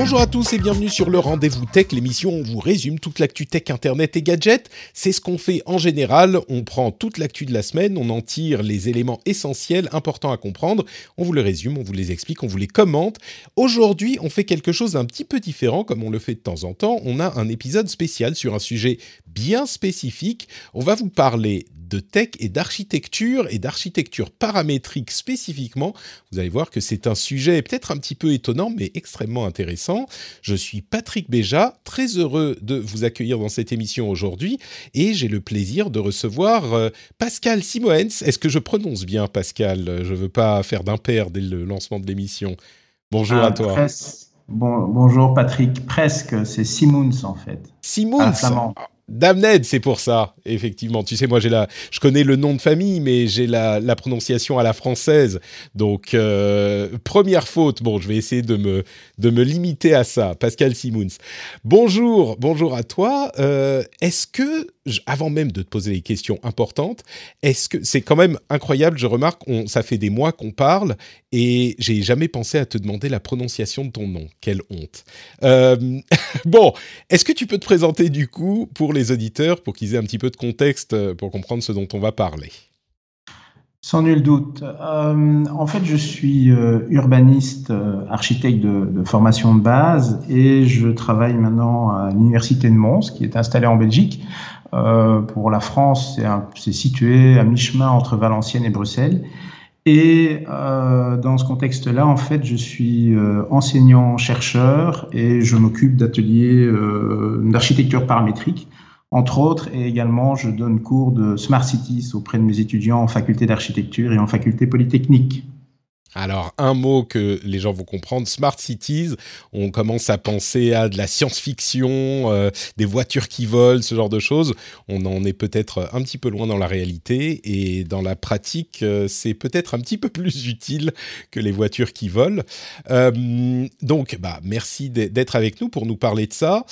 Bonjour à tous et bienvenue sur le Rendez-vous Tech, l'émission où on vous résume toute l'actu tech, internet et gadgets. C'est ce qu'on fait en général, on prend toute l'actu de la semaine, on en tire les éléments essentiels, importants à comprendre, on vous les résume, on vous les explique, on vous les commente. Aujourd'hui, on fait quelque chose d'un petit peu différent, comme on le fait de temps en temps. On a un épisode spécial sur un sujet bien spécifique. On va vous parler de tech et d'architecture et d'architecture paramétrique spécifiquement. Vous allez voir que c'est un sujet peut-être un petit peu étonnant mais extrêmement intéressant. Je suis Patrick Béja, très heureux de vous accueillir dans cette émission aujourd'hui et j'ai le plaisir de recevoir euh, Pascal Simoens. Est-ce que je prononce bien Pascal? Je ne veux pas faire d'impair dès le lancement de l'émission. Bonjour à toi. Bon, bonjour Patrick, presque, c'est Simons en fait. Simons Damned, c'est pour ça, effectivement. Tu sais, moi, j'ai la, je connais le nom de famille, mais j'ai la, la prononciation à la française. Donc, euh, première faute. Bon, je vais essayer de me, de me limiter à ça. Pascal Simons. Bonjour, bonjour à toi. Euh, est-ce que, avant même de te poser les questions importantes, est-ce que c'est quand même incroyable Je remarque, on, ça fait des mois qu'on parle et j'ai jamais pensé à te demander la prononciation de ton nom. Quelle honte. Euh, bon, est-ce que tu peux te présenter du coup pour les auditeurs pour qu'ils aient un petit peu de contexte euh, pour comprendre ce dont on va parler? Sans nul doute. Euh, en fait, je suis euh, urbaniste, architecte de, formation de base et je travaille maintenant à l'Université de Mons, qui est installée en Belgique. pour la France, c'est situé à mi-chemin entre Valenciennes et Bruxelles. Et dans ce contexte-là, en fait, je suis enseignant-chercheur et je m'occupe d'ateliers d'architecture paramétrique entre autres, et également, je donne cours de Smart Cities auprès de mes étudiants en faculté d'architecture et en faculté polytechnique. Alors, un mot que les gens vont comprendre, Smart Cities, on commence à penser à de la science-fiction, euh, des voitures qui volent, ce genre de choses. On en est peut-être un petit peu loin dans la réalité et dans la pratique, euh, c'est peut-être un petit peu plus utile que les voitures qui volent. Euh, donc, bah, merci d'être avec nous pour nous parler de ça.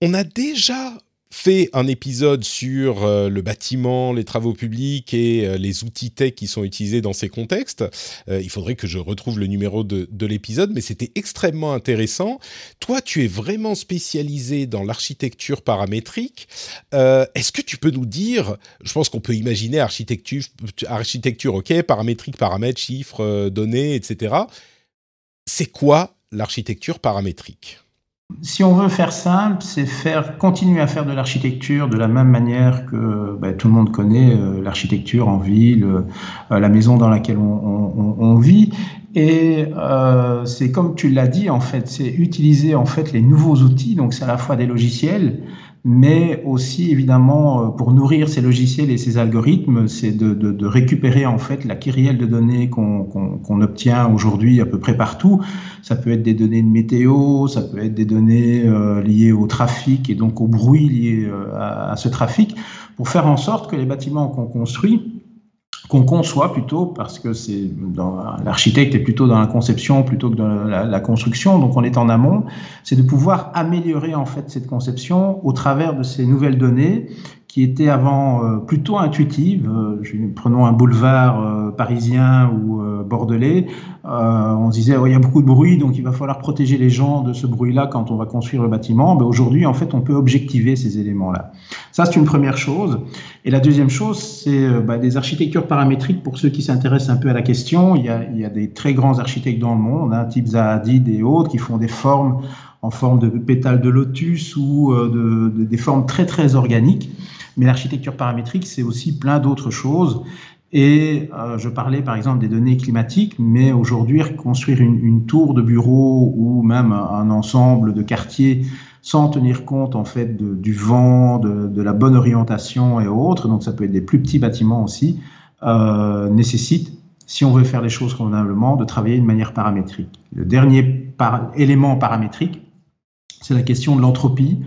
On a déjà fait un épisode sur euh, le bâtiment, les travaux publics et euh, les outils tech qui sont utilisés dans ces contextes. Euh, il faudrait que je retrouve le numéro de, de l'épisode, mais c'était extrêmement intéressant. Toi, tu es vraiment spécialisé dans l'architecture paramétrique. Est-ce que tu peux nous dire, je pense qu'on peut imaginer architecture, architecture, ok, paramétrique, paramètres, chiffres, données, etc. C'est quoi l'architecture paramétrique? Si on veut faire simple, c'est faire continuer à faire de l'architecture de la même manière que ben, tout le monde connaît euh, l'architecture en ville, euh, la maison dans laquelle on, vit. Et euh, c'est comme tu l'as dit en fait, c'est utiliser en fait les nouveaux outils. Donc c'est à la fois des logiciels, mais aussi évidemment euh, pour nourrir ces logiciels et ces algorithmes, c'est de, de, de, récupérer en fait la kyrielle de données qu'on obtient aujourd'hui à peu près partout. Ça peut être des données de météo, ça peut être des données euh, liées au trafic et donc au bruit lié euh, à, à, ce trafic, pour faire en sorte que les bâtiments qu'on construit qu'on conçoit plutôt, parce que c'est l'architecte est plutôt dans la conception plutôt que dans la, construction, donc on est en amont, c'est de pouvoir améliorer en fait cette conception au travers de ces nouvelles données qui était avant euh, plutôt intuitive. Euh, prenons un boulevard euh, parisien ou bordelais, on se disait il y a beaucoup de bruit, donc il va falloir protéger les gens de ce bruit-là quand on va construire le bâtiment. Ben, Aujourd'hui, en fait, on peut objectiver ces éléments-là. Ça, c'est une première chose. Et la deuxième chose, c'est ben, des architectures paramétriques. Pour ceux qui s'intéressent un peu à la question, il y a, des très grands architectes dans le monde, hein, type Zahadid et autres, qui font des formes en forme de pétales de lotus ou de, des formes très très organiques. Mais l'architecture paramétrique, c'est aussi plein d'autres choses. Et euh, je parlais par exemple des données climatiques, mais aujourd'hui, construire une, tour de bureau ou même un ensemble de quartiers sans tenir compte en fait du vent, de, la bonne orientation et autres, donc ça peut être des plus petits bâtiments aussi, euh, nécessite, si on veut faire les choses convenablement, de travailler de manière paramétrique. Le dernier élément paramétrique, c'est la question de l'entropie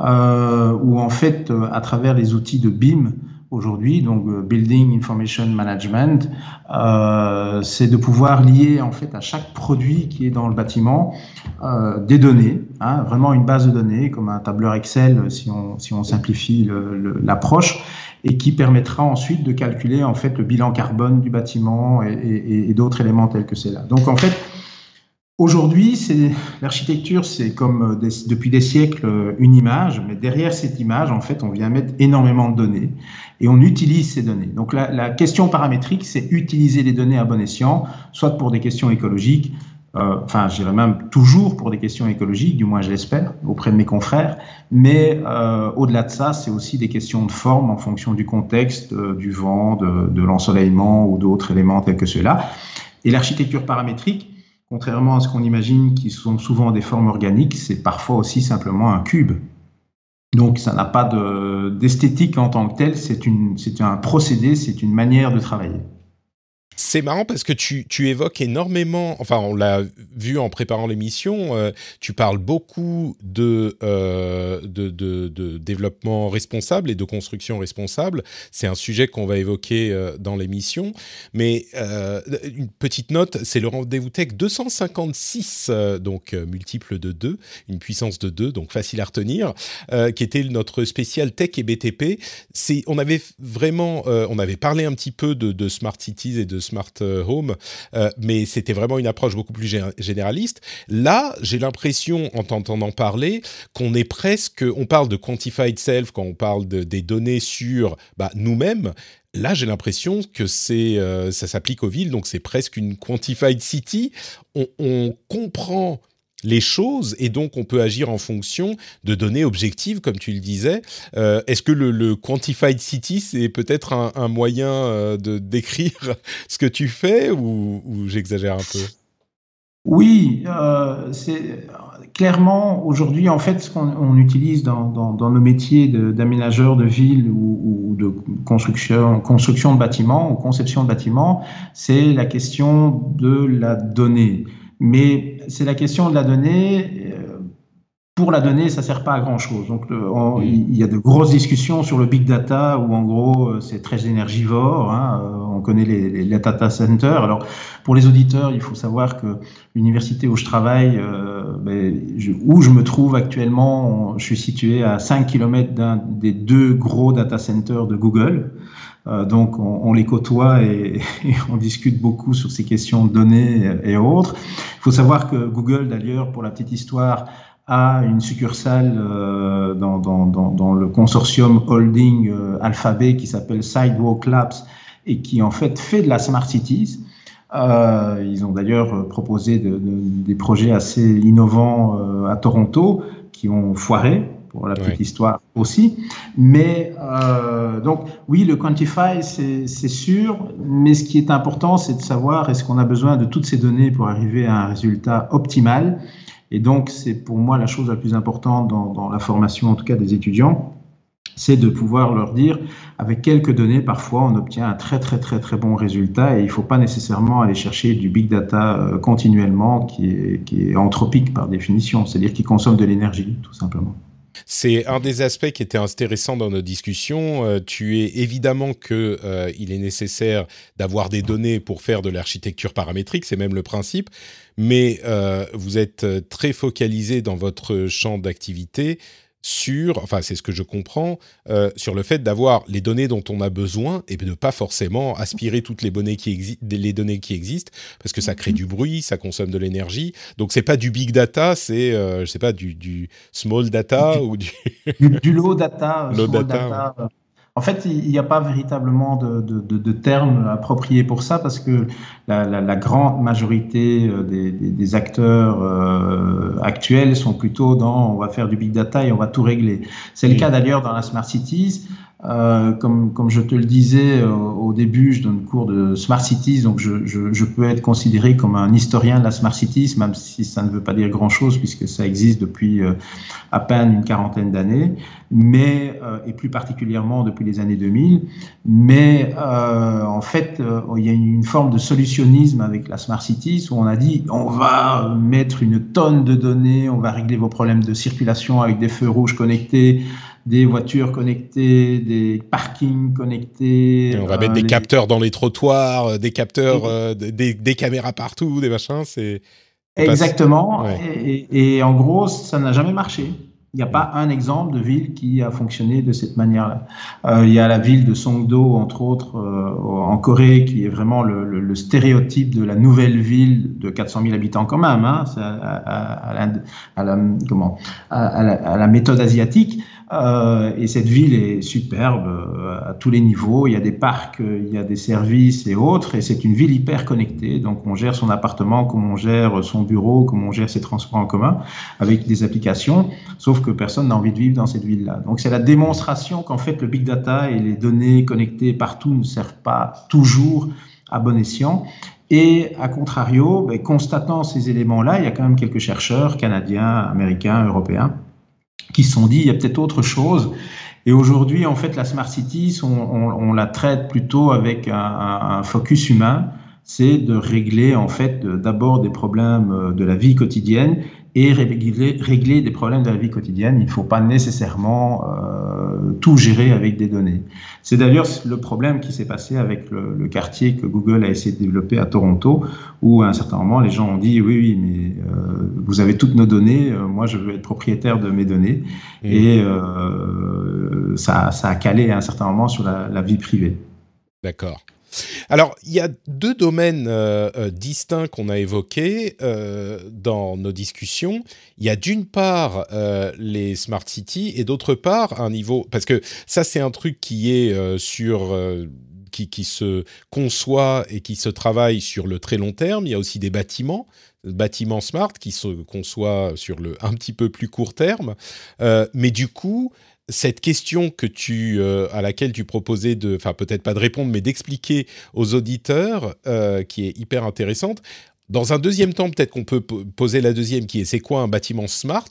euh, où en fait, à travers les outils de BIM, aujourd'hui, donc euh, Building Information Management, euh, c'est de pouvoir lier en fait à chaque produit qui est dans le bâtiment euh, des données, hein, vraiment une base de données comme un tableur Excel si on, si on simplifie l'approche et qui permettra ensuite de calculer en fait le bilan carbone du bâtiment et d'autres éléments tels que c'est là. Donc en fait, Aujourd'hui, l'architecture, c'est comme euh, depuis des siècles euh, une image, mais derrière cette image, en fait, on vient mettre énormément de données et on utilise ces données. Donc la, question paramétrique, c'est utiliser les données à bon escient, soit pour des questions écologiques, euh, enfin, je dirais même toujours pour des questions écologiques, du moins je l'espère, auprès de mes confrères, mais au-delà de ça, c'est aussi des questions de forme en fonction du contexte, du vent, de l'ensoleillement ou d'autres éléments tels que ceux-là. Et l'architecture paramétrique, contrairement à ce qu'on imagine, qui sont souvent des formes organiques, c'est parfois aussi simplement un cube. Donc ça n'a pas d'esthétique en tant que tel, c'est un procédé, c'est une manière de travailler. C'est marrant parce que tu, évoques énormément, enfin on l'a vu en préparant l'émission, euh, tu parles beaucoup de, euh, de, développement responsable et de construction responsable. C'est un sujet qu'on va évoquer euh, dans l'émission. Mais une petite note, c'est le rendez-vous tech 256, euh, donc multiple de 2, une puissance de 2, donc facile à retenir, qui était notre spécial tech et BTP. On avait vraiment, on avait parlé un petit peu de Smart Cities et de Smart euh, Home, euh, mais c'était vraiment une approche beaucoup plus généraliste. Là, j'ai l'impression, en t'entendant parler, qu'on est presque, on parle de quantified self quand on parle de, des données sur bah, nous-mêmes. Là, j'ai l'impression que c'est, euh, ça s'applique aux villes, donc c'est presque une quantified city. On comprend les choses et donc on peut agir en fonction de données objectives, comme tu le disais. Euh, Est-ce que le, Quantified City, c'est peut-être un, moyen euh, de décrire ce que tu fais ou, j'exagère un peu? Oui, euh, c'est clairement aujourd'hui en fait ce qu'on utilise dans, nos métiers d'aménageur de, ville ou, ou, de construction, construction de bâtiments ou conception de bâtiments, c'est la question de la donnée. Mais c'est la question de la donnée. Euh, pour la donnée, ça sert pas à grand chose. Donc, on, il y a de grosses discussions sur le big data où, en gros, euh, c'est très énergivore. Hein, euh, on connaît les, les, data centers. Alors, pour les auditeurs, il faut savoir que l'université où je travaille, euh, ben, je, où je me trouve actuellement, je suis situé à 5 km d'un des deux gros data centers de Google. Euh, donc, on, les côtoie et, on discute beaucoup sur ces questions de données et autres. Il faut savoir que Google, d'ailleurs, pour la petite histoire, a une succursale euh, dans, le consortium holding euh, Alphabet qui s'appelle Sidewalk Labs et qui en fait fait de la Smart Cities. Ils ont d'ailleurs proposé de, de, des projets assez innovants à Toronto qui ont foiré pour la petite oui. histoire aussi. Mais euh, donc oui, le quantify, c'est sûr, mais ce qui est important, c'est de savoir est-ce qu'on a besoin de toutes ces données pour arriver à un résultat optimal. Et donc, c'est pour moi la chose la plus importante dans, dans la formation, en tout cas des étudiants, c'est de pouvoir leur dire, avec quelques données, parfois, on obtient un très, très, très, très bon résultat et il ne faut pas nécessairement aller chercher du big data euh, continuellement qui est, qui est anthropique par définition, c'est-à-dire qui consomme de l'énergie, tout simplement. C'est un des aspects qui était intéressant dans nos discussions. Euh, tu es évidemment que euh, il est nécessaire d'avoir des données pour faire de l'architecture paramétrique, c'est même le principe. Mais euh, vous êtes très focalisé dans votre champ d'activité sur, enfin c'est ce que je comprends, euh, sur le fait d'avoir les données dont on a besoin et de ne pas forcément aspirer toutes les données, qui les données qui existent, parce que ça crée du bruit, ça consomme de l'énergie. Donc c'est pas du big data, c'est, euh, je sais pas, du, small data ou du... du... low data. low data en fait, il n'y a pas véritablement de, de, de, terme approprié pour ça parce que la, la, la grande majorité euh, des, des, des acteurs euh, actuels sont plutôt dans on va faire du big data et on va tout régler. C'est le cas d'ailleurs dans la Smart Cities. Euh, comme, je te le disais euh, au début, je donne cours de Smart Cities, donc je, peux être considéré comme un historien de la Smart Cities, même si ça ne veut pas dire grand-chose puisque ça existe depuis euh, à peine une quarantaine d'années, mais et plus particulièrement depuis les années 2000. Mais en fait, il y a une forme de solutionnisme avec la Smart Cities où on a dit on va mettre une tonne de données, on va régler vos problèmes de circulation avec des feux rouges connectés des voitures connectées, des parkings connectés. on va mettre des euh, capteurs dans les trottoirs, euh, des capteurs, euh, des, des, caméras partout, des machins. C'est exactement. Et, et, en gros, ça n'a jamais marché. Il n'y a pas un exemple de ville qui a fonctionné de cette manière-là. Euh, il y a la ville de Songdo, entre autres, euh, en Corée, qui est vraiment le, le, le, stéréotype de la nouvelle ville de 400 000 habitants quand même, hein, à, à, à, la, à, la, comment, à la méthode asiatique. Euh, et cette ville est superbe euh, à tous les niveaux. Il y a des parcs, il y a des services et autres. Et c'est une ville hyper connectée. Donc on gère son appartement comme on gère son bureau, comme on gère ses transports en commun, avec des applications. Sauf que personne n'a envie de vivre dans cette ville-là. Donc c'est la démonstration qu'en fait le big data et les données connectées partout ne servent pas toujours à bon escient. Et à contrario, ben, constatant ces éléments-là, il y a quand même quelques chercheurs canadiens, américains, européens qui sont dit il y a peut-être autre chose. Et aujourd'hui, en fait, la Smart City, on, la traite plutôt avec un, focus humain. C'est de régler en fait d'abord des problèmes de la vie quotidienne et régler, régler, des problèmes de la vie quotidienne. Il ne faut pas nécessairement euh, tout gérer avec des données. C'est d'ailleurs le problème qui s'est passé avec le, le, quartier que Google a essayé de développer à Toronto, où à un certain moment, les gens ont dit oui, oui, mais euh, vous avez toutes nos données, euh, moi je veux être propriétaire de mes données. Et euh, ça, ça, a calé à un certain moment sur la, la vie privée. D'accord. Alors, il y a deux domaines euh, euh, distincts qu'on a évoqués euh, dans nos discussions. Il y a d'une part les smart cities et d'autre part un niveau parce que ça c'est un truc qui est sur qui, qui, se conçoit et qui se travaille sur le très long terme. Il y a aussi des bâtiments, bâtiments smart qui se conçoivent sur le un petit peu plus court terme. mais du coup, cette question que tu, euh, à laquelle tu proposais de, enfin peut-être pas de répondre, mais d'expliquer aux auditeurs, euh, qui est hyper intéressante. Dans un deuxième temps, peut-être qu'on peut poser la deuxième, qui est c'est quoi un bâtiment smart?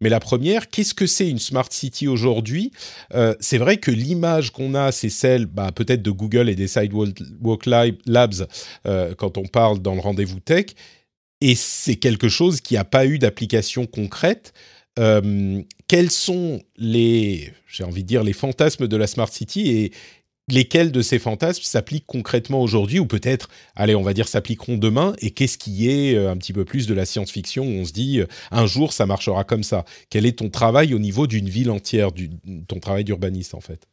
Mais la première, qu'est-ce que c'est une smart city aujourd'hui? Euh, C'est vrai que l'image qu'on a, c'est celle bah, peut-être de Google et des Sidewalk Labs quand on parle dans le rendez-vous tech, et c'est quelque chose qui n'a pas eu d'application concrète. Euh, quels sont les, j'ai envie de dire, les fantasmes de la Smart City et lesquels de ces fantasmes s'appliquent concrètement aujourd'hui ou peut-être, allez, on va dire, s'appliqueront demain et qu'est-ce qui est euh, un petit peu plus de la science-fiction où on se dit, euh, un jour, ça marchera comme ça. Quel est ton travail au niveau d'une ville entière, ton travail d'urbaniste en fait?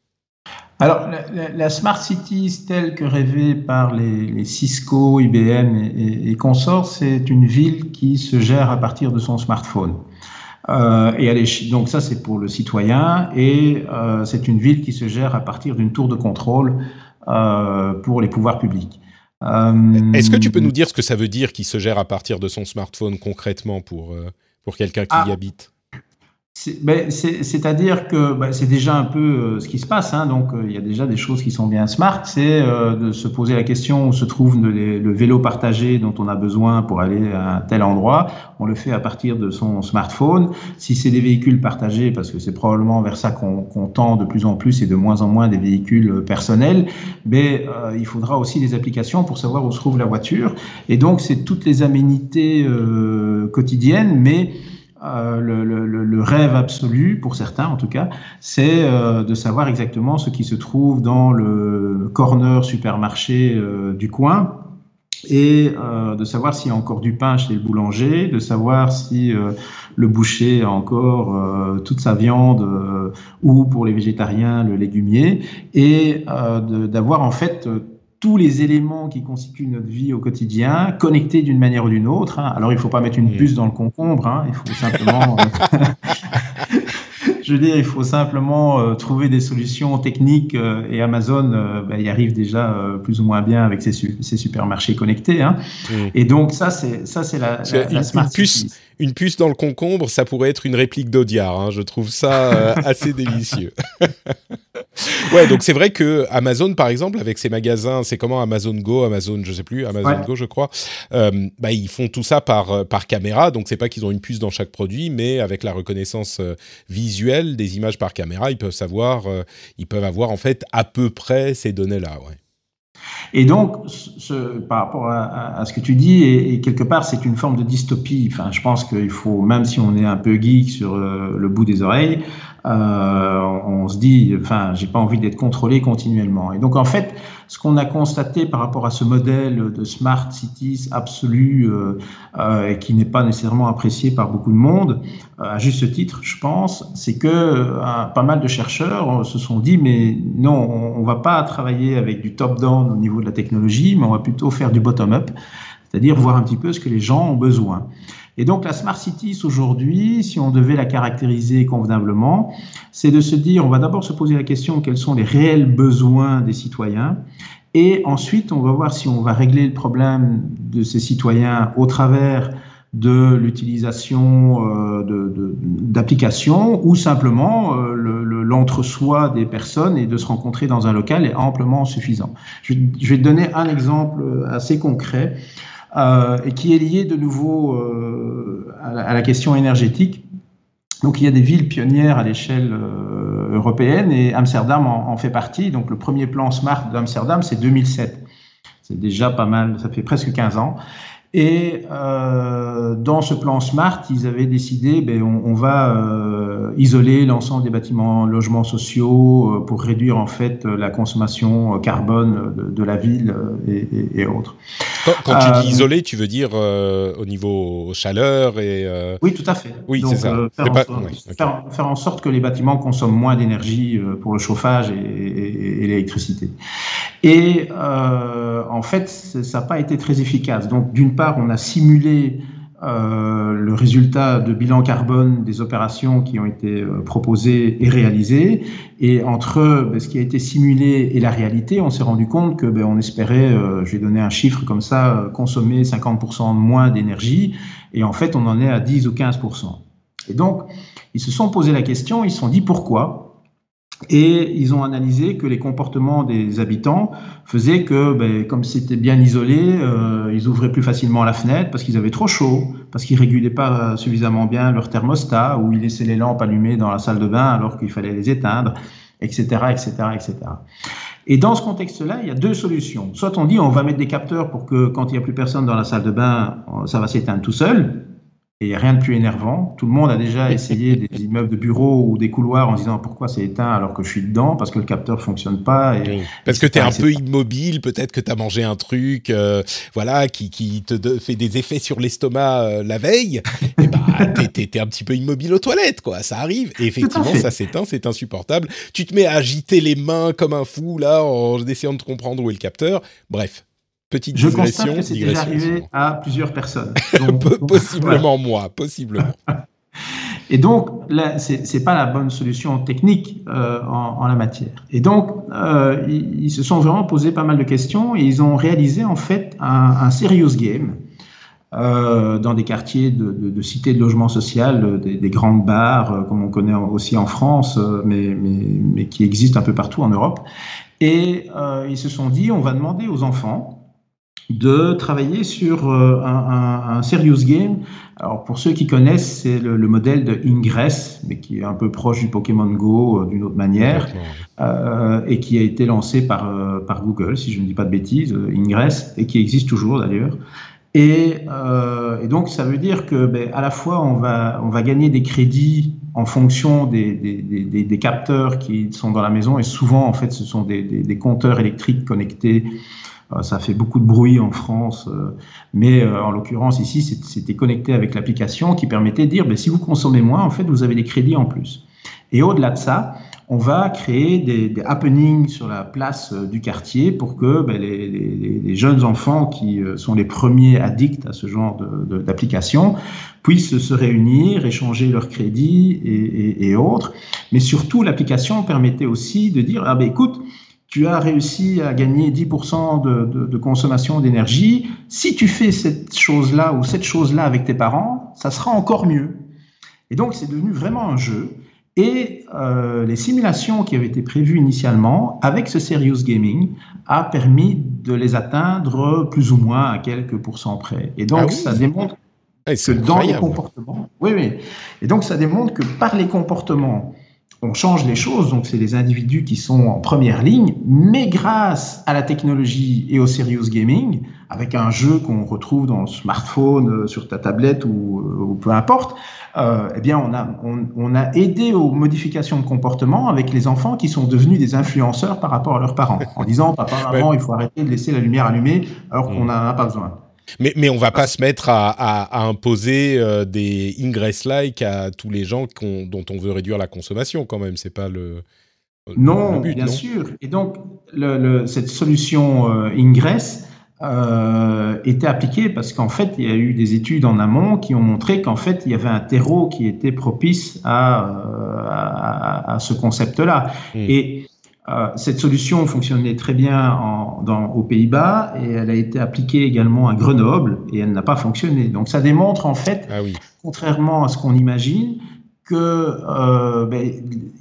Alors, la, Smart Cities telle que rêvée par les, Cisco, IBM et consorts, c'est une ville qui se gère à partir de son smartphone. Euh, et donc ça, c'est pour le citoyen. Et euh, c'est une ville qui se gère à partir d'une tour de contrôle euh, pour les pouvoirs publics. Est-ce que tu peux nous dire ce que ça veut dire qui se gère à partir de son smartphone concrètement pour, pour quelqu'un qui ah, y habite? C'est-à-dire que ben, c'est déjà un peu euh, ce qui se passe. Hein, donc, euh, il y a déjà des choses qui sont bien smart. C'est euh, de se poser la question où se trouve le, vélo partagé dont on a besoin pour aller à un tel endroit. On le fait à partir de son smartphone. Si c'est des véhicules partagés, parce que c'est probablement vers ça qu'on qu tend de plus en plus et de moins en moins des véhicules personnels, mais ben, il faudra aussi des applications pour savoir où se trouve la voiture. Et donc, c'est toutes les aménités quotidiennes, mais euh, le, rêve absolu, pour certains en tout cas, c'est euh, de savoir exactement ce qui se trouve dans le corner supermarché euh, du coin et de savoir s'il y a encore du pain chez le boulanger, de savoir si le boucher a encore toute sa viande ou pour les végétariens le légumier, et d'avoir en fait tous les éléments qui constituent notre vie au quotidien connectés d'une manière ou d'une autre. Hein. Alors il ne faut pas mettre une puce dans le concombre, hein. il faut simplement je veux dire, il faut simplement euh, trouver des solutions techniques euh, et Amazon euh, bah, y arrive déjà plus ou moins bien avec ses, supermarchés connectés. Hein. Et donc ça, c'est ça, c'est la, la, smart puce, une puce dans le concombre, ça pourrait être une réplique d'Audiard. Hein. Je trouve ça euh, assez délicieux. ouais, donc c'est vrai que Amazon, par exemple, avec ses magasins, c'est comment Amazon Go, Amazon, je sais plus, Amazon Go, je crois. Euh, bah, ils font tout ça par euh, par caméra. Donc c'est pas qu'ils ont une puce dans chaque produit, mais avec la reconnaissance visuelle des images par caméra, ils peuvent savoir, ils peuvent avoir en fait à peu près ces données-là. Ouais. Et donc, ce, par rapport à, ce que tu dis, et, quelque part, c'est une forme de dystopie. Enfin, je pense qu'il faut, même si on est un peu geek sur euh, le bout des oreilles, euh, on se dit, enfin, j'ai pas envie d'être contrôlé continuellement. Et donc, en fait, ce qu'on a constaté par rapport à ce modèle de smart cities absolu euh, euh, qui n'est pas nécessairement apprécié par beaucoup de monde, à juste titre, je pense, c'est que pas mal de chercheurs se sont dit, mais non, on, on va pas travailler avec du top-down au niveau de la technologie, mais on va plutôt faire du bottom-up, c'est-à-dire voir un petit peu ce que les gens ont besoin. Et donc la Smart Cities aujourd'hui, si on devait la caractériser convenablement, c'est de se dire, on va d'abord se poser la question quels sont les réels besoins des citoyens, et ensuite on va voir si on va régler le problème de ces citoyens au travers de l'utilisation euh, d'applications ou simplement euh, l'entre-soi des personnes et de se rencontrer dans un local est amplement suffisant. Je, je vais te donner un exemple assez concret. Euh, et qui est lié de nouveau euh, à, la, question énergétique. Donc il y a des villes pionnières à l'échelle euh, européenne et Amsterdam en, en, fait partie. Donc le premier plan Smart d'Amsterdam, c'est 2007. C'est déjà pas mal, ça fait presque 15 ans. Et euh, dans ce plan SMART, ils avaient décidé, ben, on, on va euh, isoler l'ensemble des bâtiments logements sociaux euh, pour réduire en fait la consommation carbone de, de la ville et, et, autres. Quand, quand tu dis isoler, tu veux dire au niveau chaleur et Oui, tout à fait. Oui, c'est ça. Faire, pas... faire, faire, en sorte que les bâtiments consomment moins d'énergie pour le chauffage et, et l'électricité. Et en fait, ça n'a pas été très efficace. Donc, d'une on a simulé euh, le résultat de bilan carbone des opérations qui ont été euh, proposées et réalisées. Et entre ben, ce qui a été simulé et la réalité, on s'est rendu compte que ben, on espérait, euh, je vais donner un chiffre comme ça, consommer 50% moins d'énergie. Et en fait, on en est à 10 ou 15%. Et donc, ils se sont posé la question, ils se sont dit pourquoi? Et ils ont analysé que les comportements des habitants faisaient que, ben, comme c'était bien isolé, euh, ils ouvraient plus facilement la fenêtre parce qu'ils avaient trop chaud, parce qu'ils régulaient pas suffisamment bien leur thermostat, ou ils laissaient les lampes allumées dans la salle de bain alors qu'il fallait les éteindre, etc., etc., etc. Et dans ce contexte-là, il y a deux solutions. Soit on dit on va mettre des capteurs pour que quand il n'y a plus personne dans la salle de bain, ça va s'éteindre tout seul, et rien de plus énervant. Tout le monde a déjà essayé des immeubles de bureaux ou des couloirs en disant pourquoi c'est éteint alors que je suis dedans, parce que le capteur fonctionne pas. Et, Parce que tu es un peu immobile, peut-être que tu as mangé un truc euh, voilà, qui, qui te fait des effets sur l'estomac euh, la veille. et bah, tu es, un petit peu immobile aux toilettes, quoi. Ça arrive. Et effectivement, ça s'éteint, c'est insupportable. Tu te mets à agiter les mains comme un fou, là, en essayant de comprendre où est le capteur. Bref, Petite Je digression. que c'est déjà arrivé à plusieurs personnes. possiblement moi, possiblement. Et donc, ce n'est pas la bonne solution technique euh, en, la matière. Et donc, euh, ils, se sont vraiment posé pas mal de questions et ils ont réalisé en fait un, un serious game euh, dans des quartiers de, de, de, cités de logement social, des, des grandes bars, comme on connaît aussi en France, mais, mais, mais, qui existent un peu partout en Europe. Et ils se sont dit, on va demander aux enfants de travailler sur euh, un, un, serious game. Alors pour ceux qui connaissent, c'est le, modèle de Ingress, mais qui est un peu proche du Pokémon Go euh, d'une autre manière, euh, et qui a été lancé par, euh, par Google, si je ne dis pas de bêtises, Ingress, et qui existe toujours d'ailleurs. Et, et, donc ça veut dire que ben, à la fois on va, on va gagner des crédits en fonction des, des, des, des, capteurs qui sont dans la maison, et souvent en fait ce sont des, compteurs électriques connectés ça fait beaucoup de bruit en France, mais en l'occurrence ici, c'était connecté avec l'application qui permettait de dire, ben, si vous consommez moins, en fait, vous avez des crédits en plus. Et au-delà de ça, on va créer des, happenings sur la place euh, du quartier pour que ben, les, jeunes enfants qui euh, sont les premiers addicts à ce genre d'application puissent se réunir, échanger leurs crédits et, autres. Mais surtout, l'application permettait aussi de dire, ah ben écoute, tu as réussi à gagner 10% de, de, consommation d'énergie. Si tu fais cette chose-là ou cette chose-là avec tes parents, ça sera encore mieux. Et donc, c'est devenu vraiment un jeu. Et euh, les simulations qui avaient été prévues initialement avec ce Serious Gaming a permis de les atteindre plus ou moins à quelques pourcents près. Et donc, ah ça démontre ah, que dans les comportements, oui, oui. Et donc, ça démontre que par les comportements, on change les choses. Donc, c'est les individus qui sont en première ligne, mais grâce à la technologie et au serious gaming, avec un jeu qu'on retrouve dans le smartphone, euh, sur ta tablette ou, euh, peu importe, euh, eh bien, on a, on, a aidé aux modifications de comportement avec les enfants qui sont devenus des influenceurs par rapport à leurs parents, en disant papa, maman, il faut arrêter de laisser la lumière allumée alors qu'on n'en a pas besoin. Mais, mais on va pas se mettre à, à, imposer euh, des ingress-like à tous les gens dont on veut réduire la consommation quand même. C'est pas le. Non, bien sûr. Et donc, le, cette solution euh, ingress euh, était appliquée parce qu'en fait, il y a eu des études en amont qui ont montré qu'en fait, il y avait un terreau qui était propice à, à, à ce concept-là. Hmm. Et euh, cette solution fonctionnait très bien en, dans, aux Pays-Bas et elle a été appliquée également à Grenoble et elle n'a pas fonctionné. Donc ça démontre en fait, ah contrairement à ce qu'on imagine, qu'il euh, ben,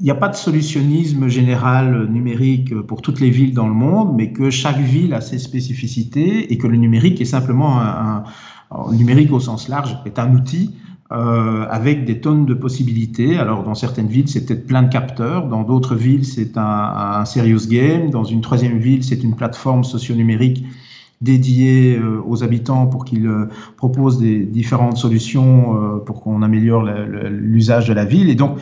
n'y a pas de solutionnisme général numérique pour toutes les villes dans le monde, mais que chaque ville a ses spécificités et que le numérique est simplement un, un numérique au sens large est un outil euh, avec des tonnes de possibilités. Alors, dans certaines villes, c'est peut-être plein de capteurs. Dans d'autres villes, c'est un, un, serious game. Dans une troisième ville, c'est une plateforme socio-numérique dédiée euh, aux habitants pour qu'ils euh, proposent des différentes solutions euh, pour qu'on améliore l'usage de la ville. Et donc,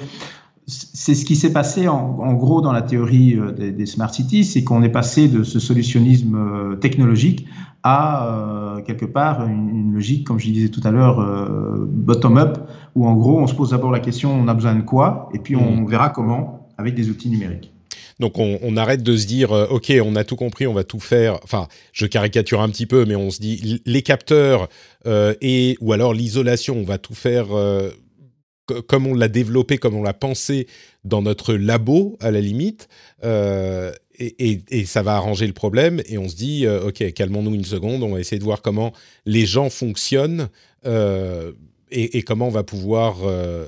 c'est ce qui s'est passé en, en, gros dans la théorie des, des smart cities, c'est qu'on est passé de ce solutionnisme technologique à euh, quelque part une, logique, comme je disais tout à l'heure, euh, bottom-up, où en gros on se pose d'abord la question on a besoin de quoi, et puis on mm. verra comment avec des outils numériques. Donc on, arrête de se dire euh, ok on a tout compris on va tout faire enfin je caricature un petit peu mais on se dit les capteurs et ou alors l'isolation on va tout faire comme on l'a développé comme on l'a pensé dans notre labo à la limite et, ça va arranger le problème. Et on se dit, euh, ok, calmons-nous une seconde, on va essayer de voir comment les gens fonctionnent euh, et, comment on va pouvoir euh,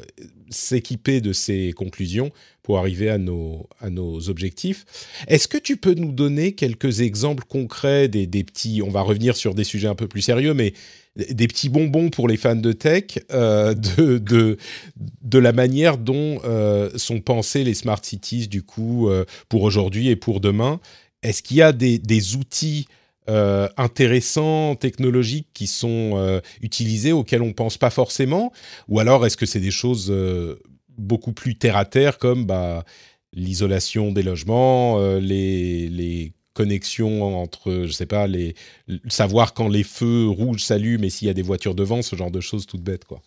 s'équiper de ces conclusions pour arriver à nos, à nos objectifs. Est-ce que tu peux nous donner quelques exemples concrets des, des petits, on va revenir sur des sujets un peu plus sérieux, mais des petits bonbons pour les fans de tech euh, de, de, de, la manière dont euh, sont pensés les smart cities du coup euh, pour aujourd'hui et pour demain. Est-ce qu'il y a des, des outils intéressants, technologiques qui sont utilisés auxquels on pense pas forcément? Ou alors est-ce que c'est des choses beaucoup plus terre à terre comme bah, l'isolation des logements, les, les connexion entre, je sais pas, les, savoir quand les feux rouges s'allument et s'il y a des voitures devant, ce genre de choses toutes bêtes, quoi.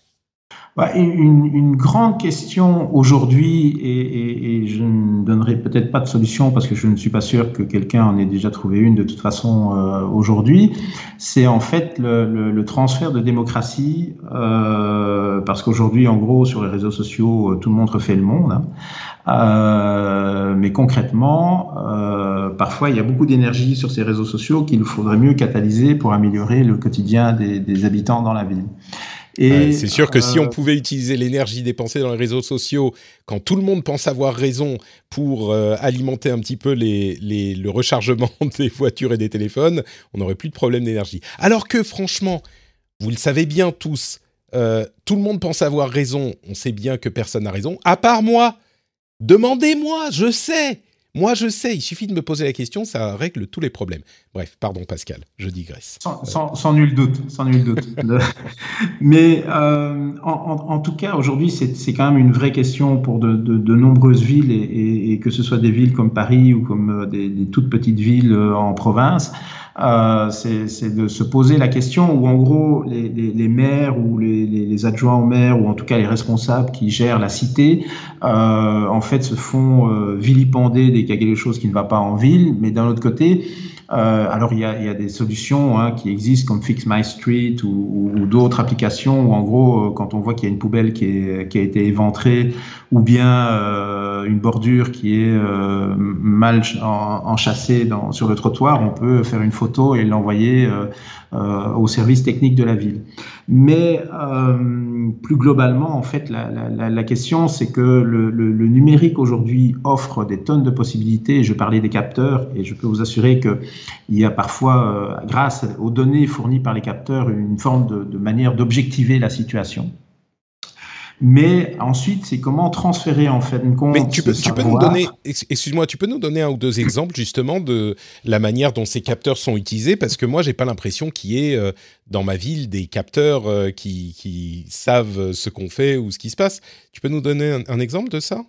Bah, une, grande question aujourd'hui, et, je ne donnerai peut-être pas de solution parce que je ne suis pas sûr que quelqu'un en ait déjà trouvé une de toute façon euh, aujourd'hui, c'est en fait le, transfert de démocratie, euh, parce qu'aujourd'hui, en gros, sur les réseaux sociaux, tout le monde refait le monde. Hein. Euh, mais concrètement, euh, parfois, il y a beaucoup d'énergie sur ces réseaux sociaux qu'il faudrait mieux catalyser pour améliorer le quotidien des, des habitants dans la ville. Et c'est sûr que si on euh, pouvait utiliser l'énergie dépensée dans les réseaux sociaux, quand tout le monde pense avoir raison pour euh, alimenter un petit peu les, les, le rechargement des voitures et des téléphones, on n'aurait plus de problème d'énergie. Alors que franchement, vous le savez bien tous, euh, tout le monde pense avoir raison, on sait bien que personne n'a raison, à part moi. Demandez-moi, je sais. Moi, je sais, il suffit de me poser la question, ça règle tous les problèmes. Bref, pardon Pascal, je digresse. Sans, nul doute, sans nul doute. Mais euh, en, tout cas, aujourd'hui, c'est quand même une vraie question pour de, nombreuses villes, et, que ce soit des villes comme Paris ou comme euh, des, toutes petites villes euh, en province. Euh, c'est de se poser la question où en gros les, les, les maires ou les, les, adjoints au maire ou en tout cas les responsables qui gèrent la cité euh, en fait se font euh, vilipender dès qu'il y a quelque chose qui ne va pas en ville, mais d'un autre côté euh, alors il y, a, il y, a, des solutions hein, qui existent comme Fix My Street ou, ou, d'autres applications où en gros euh, quand on voit qu'il y a une poubelle qui, est, qui a été éventrée ou bien euh, une bordure qui est euh, mal enchâssée dans, sur le trottoir, on peut faire une photo et l'envoyer euh, euh, au service technique de la ville. Mais plus globalement, en fait, la, la, la question, c'est que le, le, le numérique aujourd'hui offre des tonnes de possibilités. Je parlais des capteurs et je peux vous assurer qu'il y a parfois, grâce aux données fournies par les capteurs, une forme de, de manière d'objectiver la situation. Mais ensuite, c'est comment transférer en fait une compte. Mais tu peux, tu peux nous donner, excuse-moi, tu peux nous donner un ou deux exemples justement de la manière dont ces capteurs sont utilisés? Parce que moi, j'ai pas l'impression qu'il y ait euh, dans ma ville des capteurs euh, qui, qui, savent ce qu'on fait ou ce qui se passe. Tu peux nous donner un, un exemple de ça?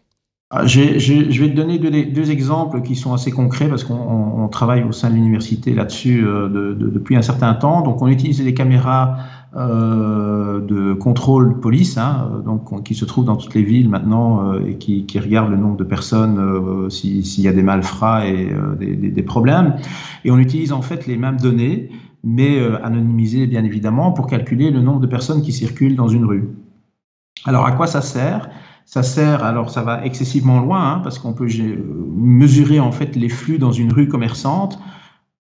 Ah, je vais te donner deux, deux, exemples qui sont assez concrets parce qu'on travaille au sein de l'université là-dessus euh, de, de, depuis un certain temps. Donc, on utilise les caméras euh, de contrôle police, hein, donc qui se trouvent dans toutes les villes maintenant euh, et qui, regardent le nombre de personnes euh, s'il y a des malfrats et euh, des, problèmes. Et on utilise en fait les mêmes données, mais euh, anonymisées bien évidemment, pour calculer le nombre de personnes qui circulent dans une rue. Alors à quoi ça sert? Ça sert, alors ça va excessivement loin, hein, parce qu'on peut mesurer en fait les flux dans une rue commerçante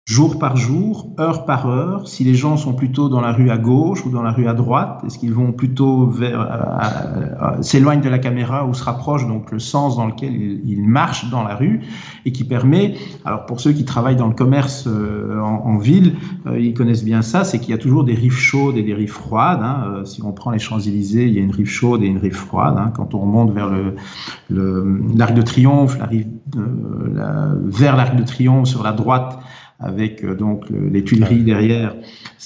jour par jour, heure par heure, si les gens sont plutôt dans la rue à gauche ou dans la rue à droite, est-ce qu'ils vont plutôt vers, euh, euh, s'éloignent de la caméra ou se rapprochent, donc le sens dans lequel ils, marchent dans la rue, et qui permet, alors pour ceux qui travaillent dans le commerce euh, en, ville, euh, ils connaissent bien ça, c'est qu'il y a toujours des rives chaudes et des rives froides. Hein. Euh, si on prend les Champs-Élysées, il y a une rive chaude et une rive froide. Hein. Quand on remonte vers l'Arc de Triomphe, vers l'Arc de Triomphe sur la droite, avec euh, donc les Tuileries derrière.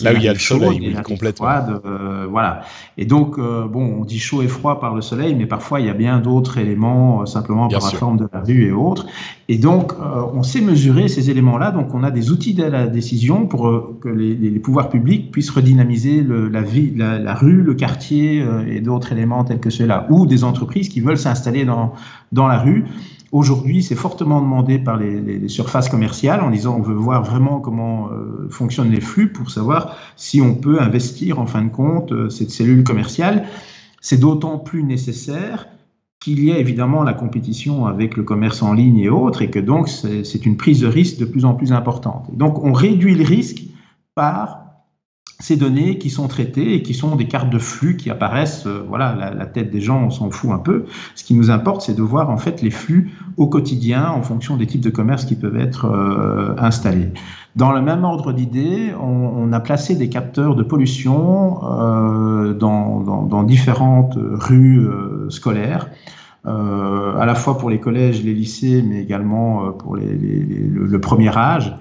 Là où il y a le soleil, oui, complètement. Froide, euh, voilà. Et donc, euh, bon, on dit chaud et froid par le soleil, mais parfois il y a bien d'autres éléments, euh, simplement bien par sûr. la forme de la rue et autres. Et donc, euh, on sait mesurer ces éléments-là. Donc, on a des outils de la décision pour que les, les, pouvoirs publics puissent redynamiser le, la, vie, la, la, rue, le quartier et d'autres éléments tels que ceux-là, ou des entreprises qui veulent s'installer dans, dans la rue Aujourd'hui, c'est fortement demandé par les, surfaces commerciales en disant on veut voir vraiment comment euh, fonctionnent les flux pour savoir si on peut investir en fin de compte euh, cette cellule commerciale. C'est d'autant plus nécessaire qu'il y a évidemment la compétition avec le commerce en ligne et autres et que donc c'est une prise de risque de plus en plus importante. Donc on réduit le risque par ces données qui sont traitées et qui sont des cartes de flux qui apparaissent, euh, voilà, la, tête des gens, on s'en fout un peu. Ce qui nous importe, c'est de voir en fait les flux au quotidien en fonction des types de commerces qui peuvent être euh, installés. Dans le même ordre d'idée, on, a placé des capteurs de pollution euh, dans, différentes rues scolaires. À la fois pour les collèges, les lycées, mais également pour le premier âge.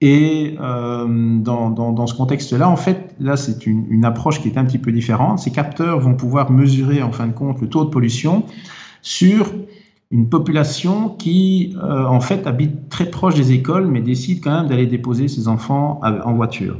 Et euh, dans, dans, ce contexte-là, en fait, là, c'est une, une, approche qui est un petit peu différente. Ces capteurs vont pouvoir mesurer, en fin de compte, le taux de pollution sur une population qui, euh, en fait, habite très proche des écoles, mais décide quand même d'aller déposer ses enfants en voiture.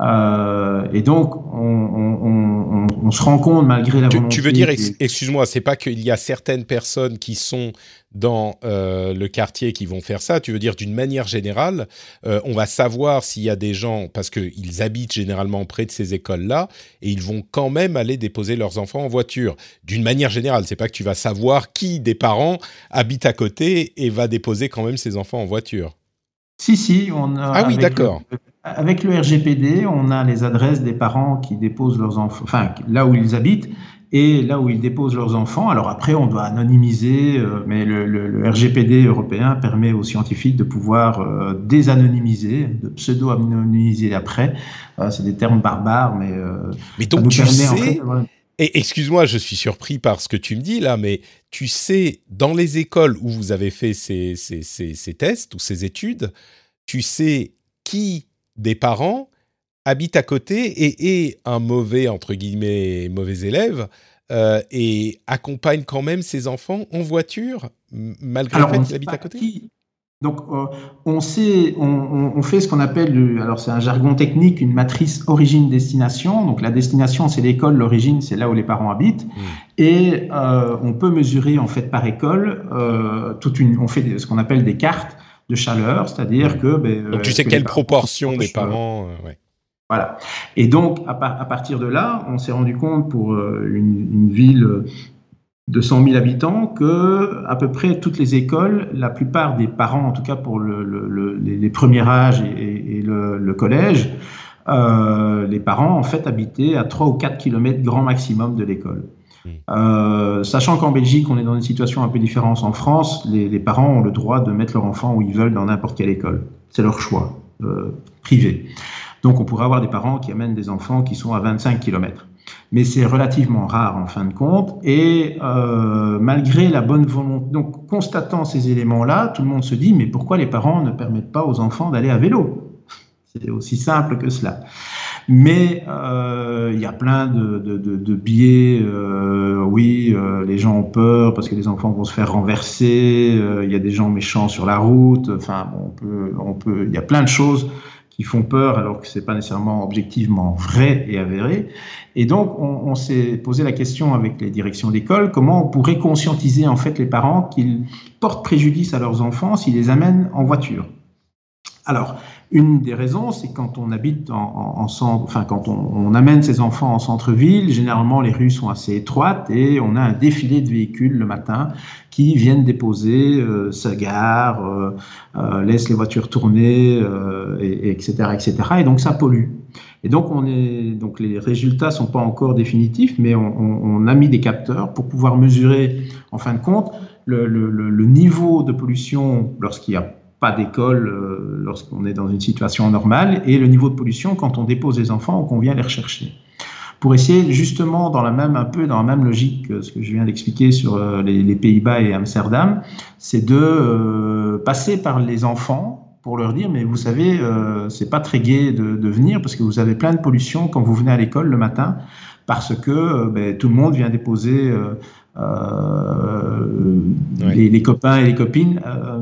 Euh, et donc, on, on, on, se rend compte, malgré la volonté... Tu, tu veux dire, excuse-moi, c'est pas qu'il y a certaines personnes qui sont dans euh, le quartier qui vont faire ça. Tu veux dire, d'une manière générale, euh, on va savoir s'il y a des gens, parce qu'ils habitent généralement près de ces écoles-là, et ils vont quand même aller déposer leurs enfants en voiture. D'une manière générale, c'est pas que tu vas savoir qui des parents habite à côté et va déposer quand même ses enfants en voiture. Si, si, on a... Ah oui, d'accord. Avec le RGPD, on a les adresses des parents qui déposent leurs enfants, enfin là où ils habitent, et là où ils déposent leurs enfants. Alors après, on doit anonymiser, euh, mais le, le, le, RGPD européen permet aux scientifiques de pouvoir euh, désanonymiser, de pseudo-anonymiser après. Euh, c'est des termes barbares, mais, mais donc tu sais. En fait, voilà. Et excuse-moi, je suis surpris par ce que tu me dis là, mais tu sais, dans les écoles où vous avez fait ces, ces, ces, ces tests ou ces études, tu sais qui des parents habite à côté et est un mauvais, entre guillemets, mauvais élève, euh, et accompagne quand même ses enfants en voiture, malgré Alors, le fait qu'il habite à côté? qui, Donc, euh, on sait, on, fait ce qu'on appelle, alors c'est un jargon technique, une matrice origine-destination. Donc, la destination, c'est l'école, l'origine, c'est là où les parents habitent. Mmh. Et euh, on peut mesurer, en fait, par école, toute une, on fait ce qu'on appelle des cartes de chaleur, c'est-à-dire mmh. que. Ben, donc, tu sais quelle proportion des parents. Voilà. Et donc, à, partir de là, on s'est rendu compte pour une, une ville de 100 000 habitants que à peu près toutes les écoles, la plupart des parents, en tout cas pour le, les, premiers âges et, le, collège, euh, les parents en fait habitaient à 3 ou 4 kilomètres grand maximum de l'école. Hmm. Euh, sachant qu'en Belgique, on est dans une situation un peu différente. En France, les, parents ont le droit de mettre leur enfant où ils veulent dans n'importe quelle école. C'est leur choix euh, privé. Donc on pourrait avoir des parents qui amènent des enfants qui sont à 25 kilomètres mais c'est relativement rare en fin de compte. Et euh, malgré la bonne volonté, donc constatant ces éléments-là, tout le monde se dit mais pourquoi les parents ne permettent pas aux enfants d'aller à vélo? C'est aussi simple que cela. Mais euh, il y a plein de, de, de, de biais. Euh, oui, euh, les gens ont peur parce que les enfants vont se faire renverser. Il y a des gens méchants sur la route. Enfin, on peut, on peut. Il y a plein de choses qui font peur alors que c'est pas nécessairement objectivement vrai et avéré. Et donc, on, s'est posé la question avec les directions d'école, comment on pourrait conscientiser en fait les parents qu'ils portent préjudice à leurs enfants s'ils les amènent en voiture. Alors, une des raisons, c'est quand on habite en, en, centre, enfin quand on, amène ses enfants en centre-ville, généralement les rues sont assez étroites et on a un défilé de véhicules le matin qui viennent déposer, euh, se garent, euh, euh, laissent les voitures tourner, euh, et, etc., etc. Et donc ça pollue. Et donc les résultats sont pas encore définitifs, mais on, a mis des capteurs pour pouvoir mesurer, en fin de compte, le niveau de pollution lorsqu'il y a pas d'école euh, lorsqu'on est dans une situation normale, et le niveau de pollution quand on dépose les enfants ou qu'on vient les rechercher. Pour essayer justement dans la même un peu dans la même logique que ce que je viens d'expliquer sur euh, les, Pays-Bas et Amsterdam, c'est de euh, passer par les enfants pour leur dire mais vous savez c'est pas très gai de, venir parce que vous avez plein de pollution quand vous venez à l'école le matin parce que ben, tout le monde vient déposer les, copains et les copines euh,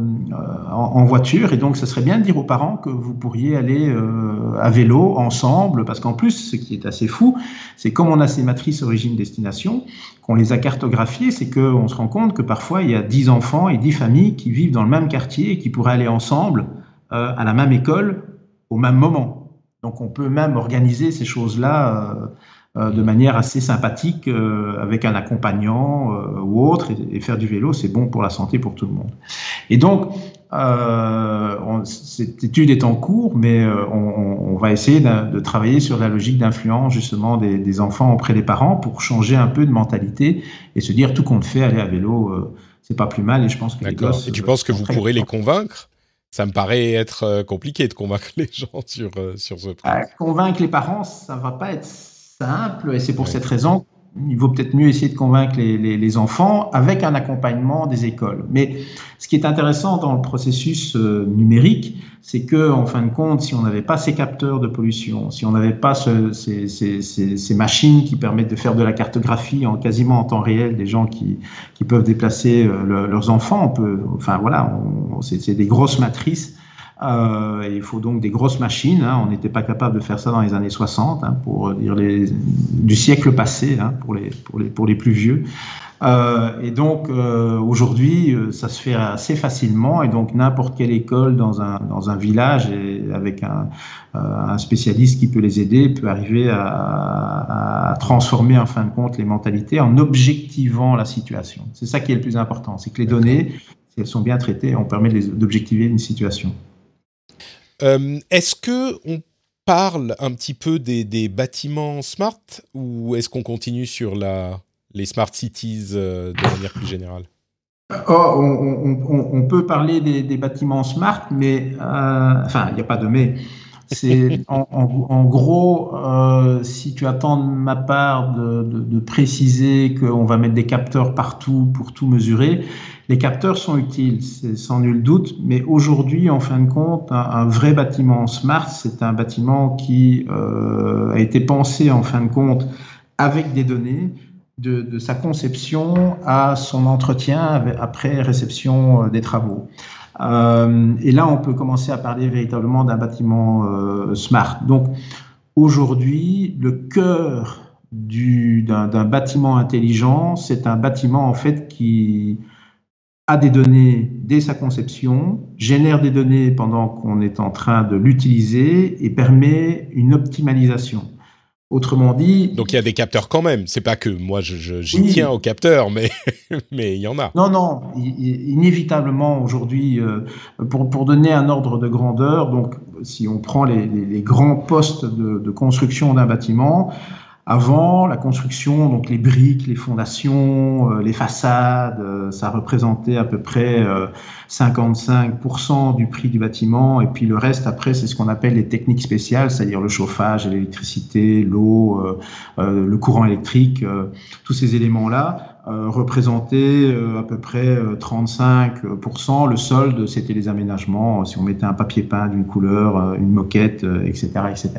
en, voiture. Et donc, ce serait bien de dire aux parents que vous pourriez aller euh, à vélo ensemble, parce qu'en plus, ce qui est assez fou, c'est comme on a ces matrices origine-destination, qu'on les a cartographiées, c'est qu'on se rend compte que parfois, il y a 10 enfants et 10 familles qui vivent dans le même quartier et qui pourraient aller ensemble à la même école au même moment. Donc, on peut même organiser ces choses-là euh, de manière assez sympathique euh, avec un accompagnant euh, ou autre. Et, faire du vélo, c'est bon pour la santé, pour tout le monde. Et donc, cette étude est en cours, mais on, va essayer de, travailler sur la logique d'influence justement des, enfants auprès des parents pour changer un peu de mentalité et se dire tout compte fait, aller à vélo, c'est pas plus mal. Et je pense que les gosses, Et tu penses que vous pourrez les convaincre? Ça me paraît être compliqué de convaincre les gens sur, sur ce point. convaincre les parents, ça va pas être simple, et c'est pour cette raison il vaut peut-être mieux essayer de convaincre les, les, enfants avec un accompagnement des écoles. Mais ce qui est intéressant dans le processus euh, numérique, c'est que, en fin de compte, si on n'avait pas ces capteurs de pollution, si on n'avait pas ce, ces, ces, ces, ces, machines qui permettent de faire de la cartographie en quasiment en temps réel des gens qui, qui peuvent déplacer euh, leurs enfants, on peut, enfin voilà, c'est des grosses matrices euh, il faut donc des grosses machines. Hein. On n'était pas capable de faire ça dans les années 60, hein, pour dire les, du siècle passé, hein, pour, les, pour, les, pour les plus vieux. Euh, et donc euh, aujourd'hui, euh, ça se fait assez facilement. Et donc n'importe quelle école dans un, dans un village et avec un, euh, un spécialiste qui peut les aider peut arriver à, à, transformer en fin de compte les mentalités en objectivant la situation. C'est ça qui est le plus important, c'est que les données, si elles sont bien traitées, on permet d'objectiver une situation. Euh, est-ce que on parle un petit peu des, bâtiments smart ou est-ce qu'on continue sur la, les smart cities euh, de manière plus générale? Oh, on, peut parler des, bâtiments smart, mais euh, enfin, il n'y a pas de mais. C'est en, gros, si tu attends de ma part de, de préciser qu'on va mettre des capteurs partout pour tout mesurer, les capteurs sont utiles, c'est sans nul doute, mais aujourd'hui, en fin de compte, un, vrai bâtiment smart, c'est un bâtiment qui euh, a été pensé, en fin de compte, avec des données, de, sa conception à son entretien après réception euh, des travaux. et là, on peut commencer à parler véritablement d'un bâtiment smart. Donc, aujourd'hui, le cœur d'un bâtiment intelligent, c'est un bâtiment en fait qui a des données dès sa conception, génère des données pendant qu'on est en train de l'utiliser et permet une optimalisation. Autrement dit. Donc il y a des capteurs quand même. C'est pas que moi j'y tiens aux capteurs, mais mais il y en a. Non non, inévitablement aujourd'hui, euh, pour pour donner un ordre de grandeur, donc si on prend les, les, grands postes de, de construction d'un bâtiment, avant, la construction, donc les briques, les fondations, euh, les façades, euh, ça représentait à peu près 55% euh, du prix du bâtiment. Et puis le reste, après, c'est ce qu'on appelle les techniques spéciales, c'est-à-dire le chauffage, l'électricité, l'eau, le courant électrique, tous ces éléments-là. représentaient à peu près 35%. Le solde, c'était les aménagements, si on mettait un papier peint d'une couleur, une moquette, etc. etc.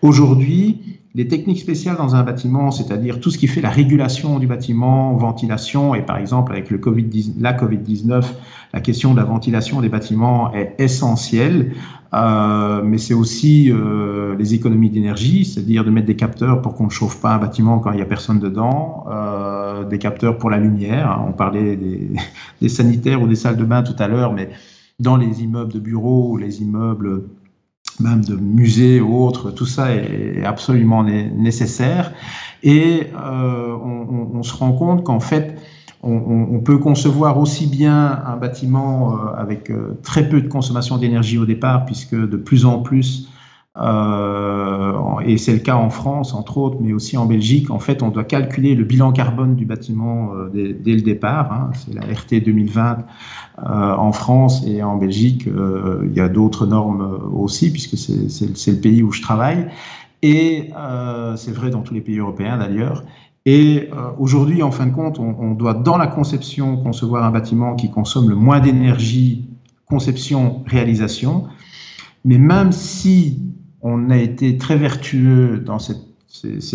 Aujourd'hui, les techniques spéciales dans un bâtiment, c'est-à-dire tout ce qui fait la régulation du bâtiment, ventilation, et par exemple avec le COVID la Covid-19, la question de la ventilation des bâtiments est essentielle, euh, mais c'est aussi euh, les économies d'énergie, c'est-à-dire de mettre des capteurs pour qu'on ne chauffe pas un bâtiment quand il n'y a personne dedans, euh, des capteurs pour la lumière, hein. on parlait des, des sanitaires ou des salles de bain tout à l'heure, mais dans les immeubles de bureaux les immeubles même de musées ou autres, tout ça est absolument nécessaire. Et euh, on, se rend compte qu'en fait, on, peut concevoir aussi bien un bâtiment euh, avec euh, très peu de consommation d'énergie au départ, puisque de plus en plus euh, et c'est le cas en France, entre autres, mais aussi en Belgique. En fait, on doit calculer le bilan carbone du bâtiment euh, dès, le départ. Hein. C'est la RT 2020 euh, en France et en Belgique. Il y a d'autres normes aussi, puisque c'est le pays où je travaille. Et c'est vrai dans tous les pays européens d'ailleurs. Et aujourd'hui, en fin de compte, on, on, doit, dans la conception, concevoir un bâtiment qui consomme le moins d'énergie, conception, réalisation. Mais même si on a été très vertueux dans cette,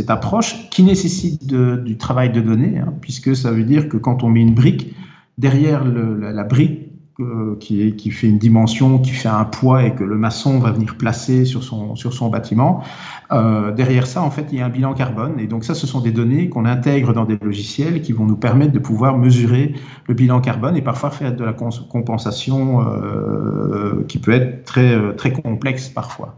approche qui nécessite du travail de données, hein, puisque ça veut dire que quand on met une brique, derrière la, brique euh, qui, fait une dimension, qui fait un poids et que le maçon va venir placer sur son, sur son bâtiment, euh, derrière ça, en fait, il y a un bilan carbone. Et donc ça, ce sont des données qu'on intègre dans des logiciels qui vont nous permettre de pouvoir mesurer le bilan carbone et parfois faire de la compensation euh, qui peut être très, très complexe parfois.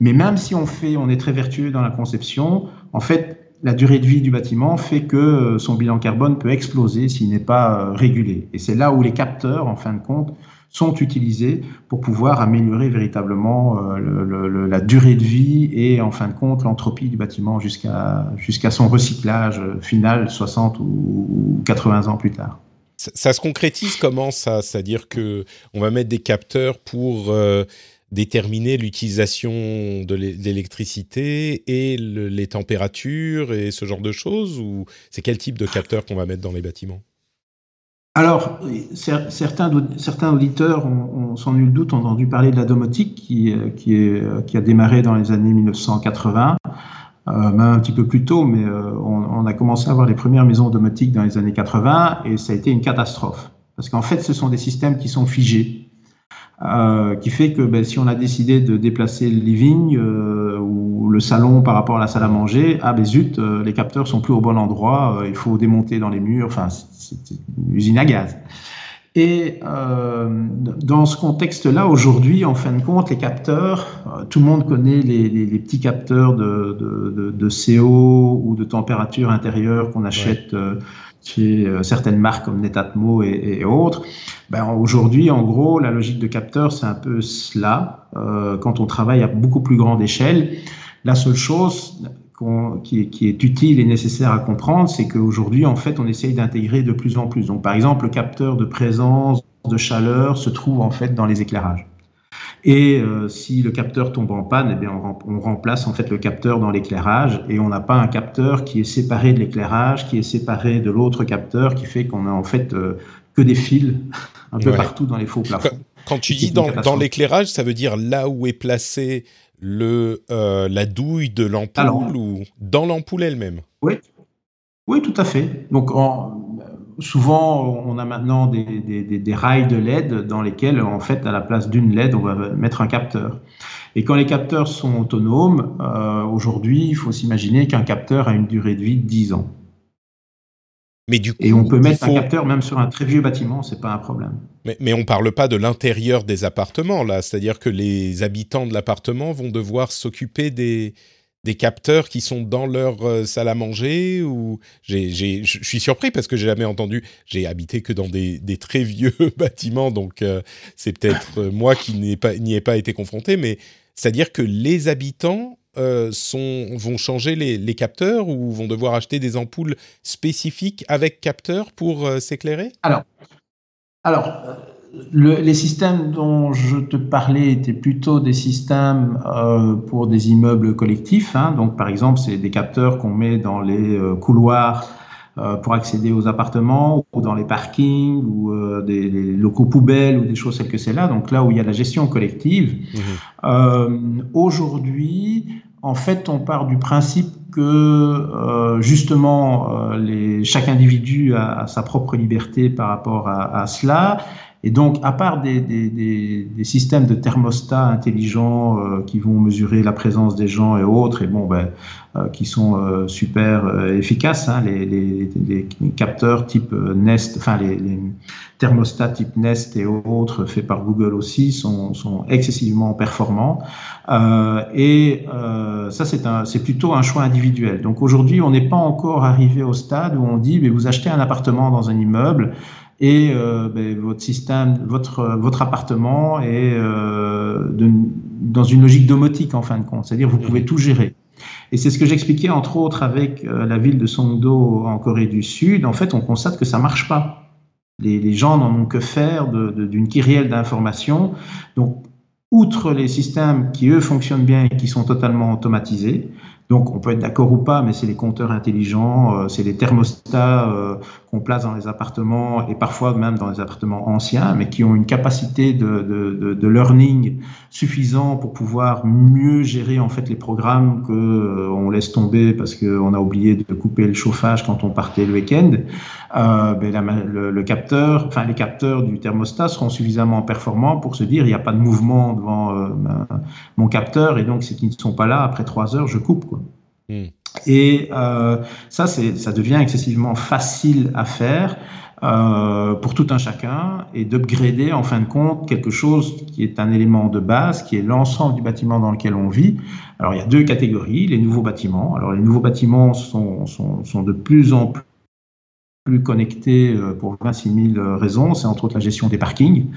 Mais même si on fait, on est très vertueux dans la conception, en fait, la durée de vie du bâtiment fait que euh, son bilan carbone peut exploser s'il n'est pas euh, régulé. Et c'est là où les capteurs, en fin de compte, sont utilisés pour pouvoir améliorer véritablement euh, la durée de vie et en fin de compte l'entropie du bâtiment jusqu'à jusqu'à son recyclage final 60 ou 80 ans plus tard. Ça, se concrétise comment ça? C'est-à-dire que on va mettre des capteurs pour déterminer l'utilisation de l'électricité et les températures et ce genre de choses Ou c'est quel type de capteur qu'on va mettre dans les bâtiments? Alors, certains, auditeurs ont, sans nul doute entendu parler de la domotique qui, euh, euh, a démarré dans les années 1980, euh, même un petit peu plus tôt, mais on, on, a commencé à avoir les premières maisons domotiques dans les années 80 et ça a été une catastrophe. Parce qu'en fait, ce sont des systèmes qui sont figés. Euh, qui fait que ben, si on a décidé de déplacer le living euh, ou le salon par rapport à la salle à manger, ah ben zut, euh, les capteurs sont plus au bon endroit, il faut démonter dans les murs, enfin c'est une usine à gaz. Et dans ce contexte-là, aujourd'hui, en fin de compte, les capteurs, tout le monde connaît les, les, les petits capteurs de, de, de, de, CO ou de température intérieure qu'on achète chez euh, certaines marques comme Netatmo et, et autres. Ben, Aujourd'hui, en gros, la logique de capteur, c'est un peu cela. Euh, quand on travaille à beaucoup plus grande échelle, la seule chose qui, qui, est, utile et nécessaire à comprendre, c'est qu'aujourd'hui, en fait, on essaye d'intégrer de plus en plus. Donc, par exemple, le capteur de présence de chaleur se trouve en fait dans les éclairages. Et euh, si le capteur tombe en panne, eh bien on, remplace en fait le capteur dans l'éclairage et on n'a pas un capteur qui est séparé de l'éclairage, qui est séparé de l'autre capteur, qui fait qu'on a en fait euh, que des fils un peu partout dans les faux plafonds. Quand, tu dis dans, dans l'éclairage, ça veut dire là où est placé le, euh, la douille de l'ampoule ou dans l'ampoule elle-même? Oui, oui, tout à fait. Donc en, souvent, on a maintenant des, des, des, rails de LED dans lesquels, en fait, à la place d'une LED, on va mettre un capteur. Et quand les capteurs sont autonomes, euh, aujourd'hui, il faut s'imaginer qu'un capteur a une durée de vie de 10 ans. Mais du coup, et on peut mettre un capteur même sur un très vieux bâtiment, c'est pas un problème. Mais, mais on parle pas de l'intérieur des appartements là, c'est-à-dire que les habitants de l'appartement vont devoir s'occuper des, des capteurs qui sont dans leur euh, salle à manger ou je suis surpris parce que j'ai jamais entendu. J'ai habité que dans des, des très vieux bâtiments donc euh, c'est peut-être euh, moi qui n'y pas ai pas été confronté mais c'est à dire que les habitants sont vont changer les, les, capteurs ou vont devoir acheter des ampoules spécifiques avec capteurs pour s'éclairer? Alors alors les systèmes dont je te parlais étaient plutôt des systèmes euh, pour des immeubles collectifs. Hein. Donc, par exemple, c'est des capteurs qu'on met dans les euh, couloirs euh, pour accéder aux appartements ou dans les parkings ou des, locaux poubelles ou des choses telles que c'est là. Donc là où il y a la gestion collective. Mmh. Aujourd'hui, en fait, on part du principe que justement les, chaque individu a, sa propre liberté par rapport à, à cela et donc, à part des, systèmes de thermostats intelligents euh, qui vont mesurer la présence des gens et autres, et bon, ben, euh, qui sont euh, super efficaces, hein, les, capteurs type Nest, enfin les, thermostats type Nest et autres faits par Google aussi sont excessivement performants. et ça, c'est plutôt un choix individuel. Donc aujourd'hui, on n'est pas encore arrivé au stade où on dit, mais vous achetez un appartement dans un immeuble et euh, ben, votre système, votre, votre appartement est euh, de, dans une logique domotique en fin de compte, c'est-à-dire vous pouvez mhm. tout gérer. Et c'est ce que j'expliquais entre autres avec euh, la ville de Songdo en Corée du Sud. En fait, on constate que ça marche pas. Les, les gens n'en ont que faire d'une kyrielle d'informations. Donc, outre les systèmes qui, eux, fonctionnent bien et qui sont totalement automatisés, donc on peut être d'accord ou pas, mais c'est les compteurs intelligents, c'est les thermostats qu'on place dans les appartements et parfois même dans les appartements anciens, mais qui ont une capacité de, learning suffisant pour pouvoir mieux gérer en fait les programmes que euh, on laisse tomber parce qu'on a oublié de couper le chauffage quand on partait le week-end. Euh, ben le, le, capteur, enfin les capteurs du thermostat seront suffisamment performants pour se dire il n'y a pas de mouvement devant mon capteur et donc c'est qu'ils ne sont pas là après trois heures je coupe quoi. Hmm. Et euh, ça, ça devient excessivement facile à faire euh, pour tout un chacun et d'upgrader en fin de compte quelque chose qui est un élément de base, qui est l'ensemble du bâtiment dans lequel on vit. Alors il y a deux catégories, les nouveaux bâtiments. Alors les nouveaux bâtiments sont, sont, sont de plus en plus connectés euh, pour 26 000 raisons. C'est entre autres la gestion des parkings,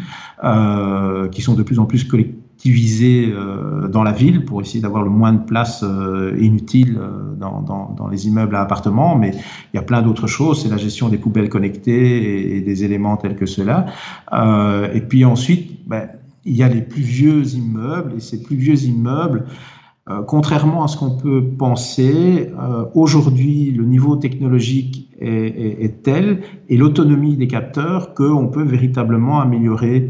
euh, qui sont de plus en plus collectés divisé euh, dans la ville pour essayer d'avoir le moins de place euh, inutile euh, dans, les immeubles à appartements, mais il y a plein d'autres choses. C'est la gestion des poubelles connectées et, des éléments tels que. Euh, et puis ensuite, ben, il y a les plus vieux immeubles et ces plus vieux immeubles. contrairement à ce qu'on peut penser, aujourd'hui, le niveau technologique est tel et l'autonomie des capteurs qu'on peut véritablement améliorer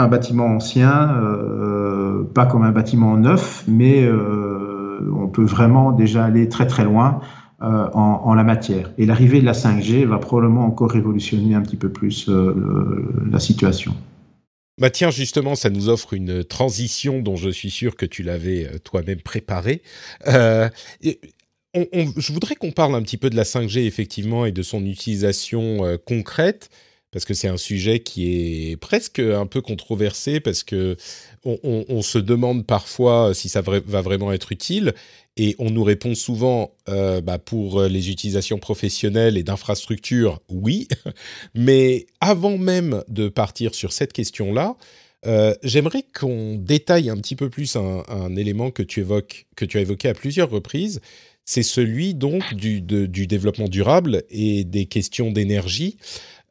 un bâtiment ancien, euh, pas comme un bâtiment neuf, mais euh, on peut vraiment déjà aller très très loin euh, en, la matière. Et l'arrivée de la 5G va probablement encore révolutionner un petit peu plus la situation. Bah tiens, justement, ça nous offre une transition dont je suis sûr que tu l'avais toi-même préparée. je voudrais qu'on parle un petit peu de la 5G, effectivement, et de son utilisation concrète parce que c'est un sujet qui est presque un peu controversé, parce que on, se demande parfois si ça va vraiment être utile, et on nous répond souvent, euh, bah pour les utilisations professionnelles et d'infrastructures, oui, mais avant même de partir sur cette question-là, euh, j'aimerais qu'on détaille un petit peu plus un, élément que tu évoques, que tu as évoqué à plusieurs reprises. C'est celui donc du développement durable et des questions d'énergie.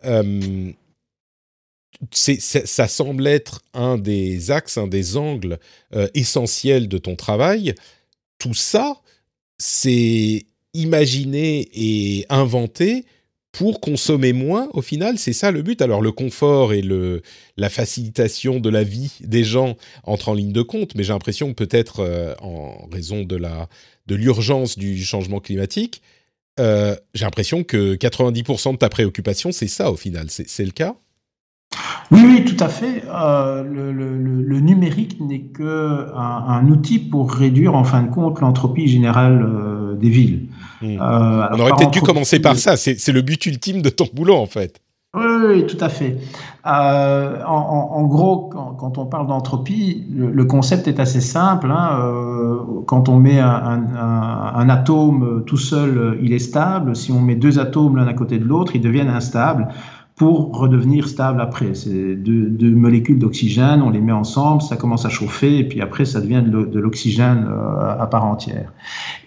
Euh, ça semble être un des axes, un des angles euh, essentiels de ton travail. Tout ça, c'est imaginé et inventé pour consommer moins au final, c'est ça le but. Alors le confort et la facilitation de la vie des gens entrent en ligne de compte, mais j'ai l'impression que peut-être euh, en raison de la de l'urgence du changement climatique, j'ai l'impression que 90% de ta préoccupation, c'est ça au final. C'est le cas? Oui, oui, tout à fait. Euh, le, numérique n'est qu'un un, outil pour réduire, en fin de compte, l'entropie générale euh, des villes. Hmm. Euh, on aurait peut-être dû commencer par ça. C'est le but ultime de ton boulot, en fait. Oui, tout à fait. En, gros, quand, on parle d'entropie, le, concept est assez simple. Hein. quand on met un, un, atome tout seul, il est stable. Si on met deux atomes l'un à côté de l'autre, ils deviennent instables pour redevenir stable après. C'est deux, molécules d'oxygène, on les met ensemble, ça commence à chauffer, et puis après, ça devient de l'oxygène euh, à part entière.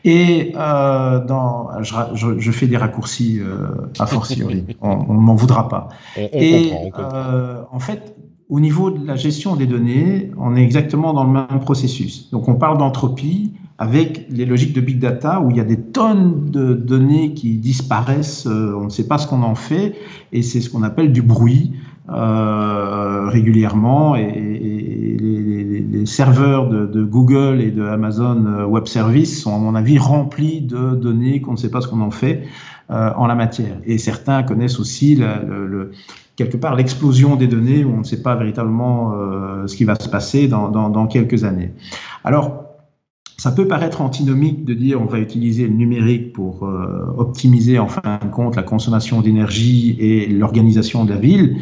Et euh, dans, je, fais des raccourcis euh, a fortiori, on ne m'en voudra pas. et comprend, en fait, au niveau de la gestion des données, on est exactement dans le même processus. Donc on parle d'entropie, avec les logiques de big data où il y a des tonnes de données qui disparaissent, euh, on ne sait pas ce qu'on en fait, et c'est ce qu'on appelle du bruit euh, régulièrement. Et, les, serveurs de, Google et de Amazon euh, Web Services sont, à mon avis, remplis de données qu'on ne sait pas ce qu'on en fait en la matière. Et certains connaissent aussi le, quelque part l'explosion des données où on ne sait pas véritablement ce qui va se passer dans, dans, dans quelques années. Alors, ça peut paraître antinomique de dire on va utiliser le numérique pour euh, optimiser en fin de compte la consommation d'énergie et l'organisation de la ville,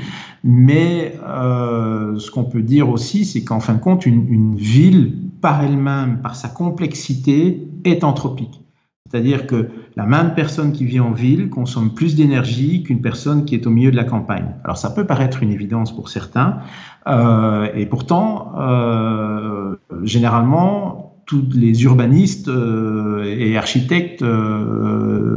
mais euh, ce qu'on peut dire aussi, c'est qu'en fin de compte, une, une ville, par elle-même, par sa complexité, est anthropique. C'est-à-dire que la même personne qui vit en ville consomme plus d'énergie qu'une personne qui est au milieu de la campagne. Alors ça peut paraître une évidence pour certains, euh, et pourtant, euh, généralement, tous les urbanistes euh, et architectes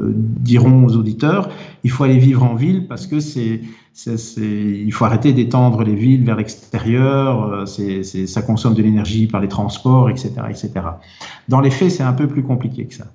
diront aux auditeurs il faut aller vivre en ville parce que c'est il faut arrêter d'étendre les villes vers l'extérieur, ça consomme de l'énergie par les transports, etc., etc. Dans les faits, c'est un peu plus compliqué que ça.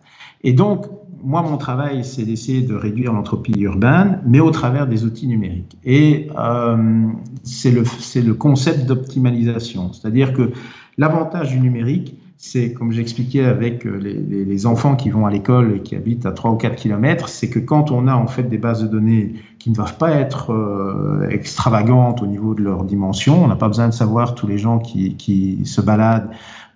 Et donc, moi, mon travail, c'est d'essayer de réduire l'entropie urbaine, mais au travers des outils numériques. Et euh, c'est le, le concept d'optimalisation, c'est-à-dire que l'avantage du numérique, c'est, comme j'expliquais avec euh, les, enfants qui vont à l'école et qui habitent à 3 ou 4 kilomètres, c'est que quand on a en fait des bases de données qui ne doivent pas être euh, extravagantes au niveau de leur dimension, on n'a pas besoin de savoir tous les gens qui, qui se baladent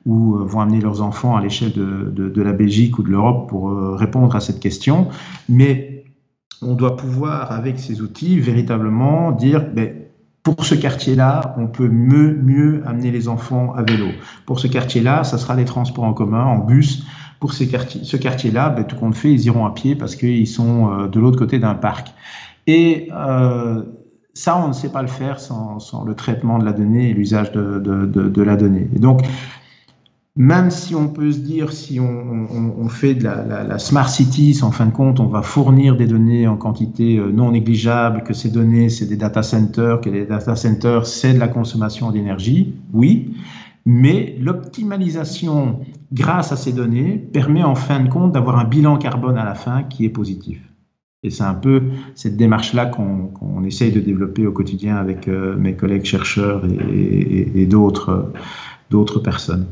ou euh, vont amener leurs enfants à l'échelle de, de, la Belgique ou de l'Europe pour répondre à cette question, mais on doit pouvoir, avec ces outils, véritablement dire, ben, pour ce quartier-là, on peut mieux, amener les enfants à vélo. Pour ce quartier-là, ça sera les transports en commun, en bus. Pour ces quartiers, ce quartier-là, ben, tout compte fait, ils iront à pied parce qu'ils sont euh, de l'autre côté d'un parc. Et euh, ça, on ne sait pas le faire sans, sans, le traitement de la donnée et l'usage de, de, de, de, la donnée. Et donc, même si on peut se dire, si on, fait de la, smart cities, en fin de compte, on va fournir des données en quantité euh, non négligeable, que ces données, c'est des data centers, que les data centers, c'est de la consommation d'énergie, oui, mais l'optimalisation grâce à ces données permet en fin de compte d'avoir un bilan carbone à la fin qui est positif. Et c'est un peu cette démarche-là qu'on essaye de développer au quotidien avec euh, mes collègues chercheurs et, et d'autres personnes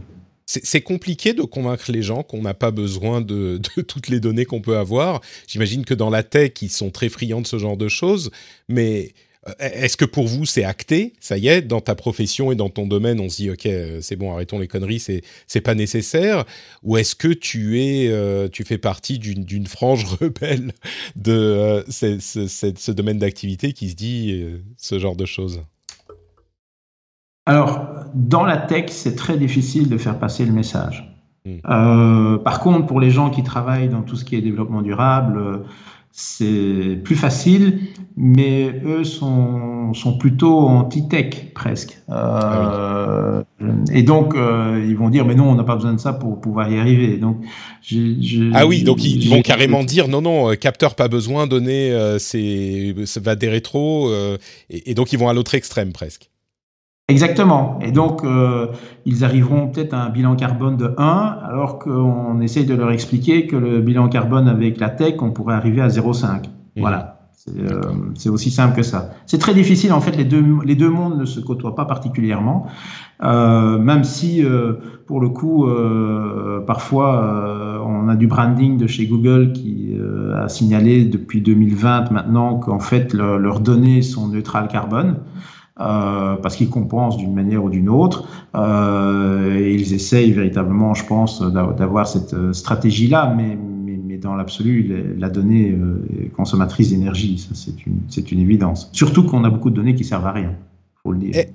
c'est compliqué de convaincre les gens qu'on n'a pas besoin de, toutes les données qu'on peut avoir. J'imagine que dans la tech, ils sont très friands de ce genre de choses, mais euh, est-ce que pour vous c'est acté? Ça y est, dans ta profession et dans ton domaine, on se dit ok, euh, c'est bon, arrêtons les conneries, c'est c'est pas nécessaire. Ou est-ce que tu es, euh, tu fais partie d'une frange rebelle de ce, domaine d'activité qui se dit ce genre de choses? Alors, dans la tech, c'est très difficile de faire passer le message. Hmm. Euh, par contre, pour les gens qui travaillent dans tout ce qui est développement durable, euh, c'est plus facile, mais eux sont, sont plutôt anti-tech presque. Euh, ah et donc, ils vont dire, mais non, on n'a pas besoin de ça pour pouvoir y arriver. Donc, ah oui, donc ils vont carrément dire, non, non, capteur pas besoin, donner, c'est, ça va des rétros, et, et donc ils vont à l'autre extrême presque. Exactement. Et donc, euh, ils arriveront peut-être à un bilan carbone de 1, alors qu'on essaye de leur expliquer que le bilan carbone avec la tech, on pourrait arriver à 0,5. Mmh. Voilà. Euh, c'est aussi simple que ça. C'est très difficile, en fait, les deux, les deux mondes ne se côtoient pas particulièrement, euh, même si, euh, pour le coup, parfois, on a du branding de chez Google qui a, signalé depuis 2020 maintenant qu'en fait leurs données sont neutrales carbone. Euh, parce qu'ils compensent d'une manière ou d'une autre. Euh, ils essayent véritablement, je pense, d'avoir cette euh, stratégie-là, mais, dans l'absolu, la donnée est consommatrice d'énergie, c'est une, évidence. Surtout qu'on a beaucoup de données qui servent à rien.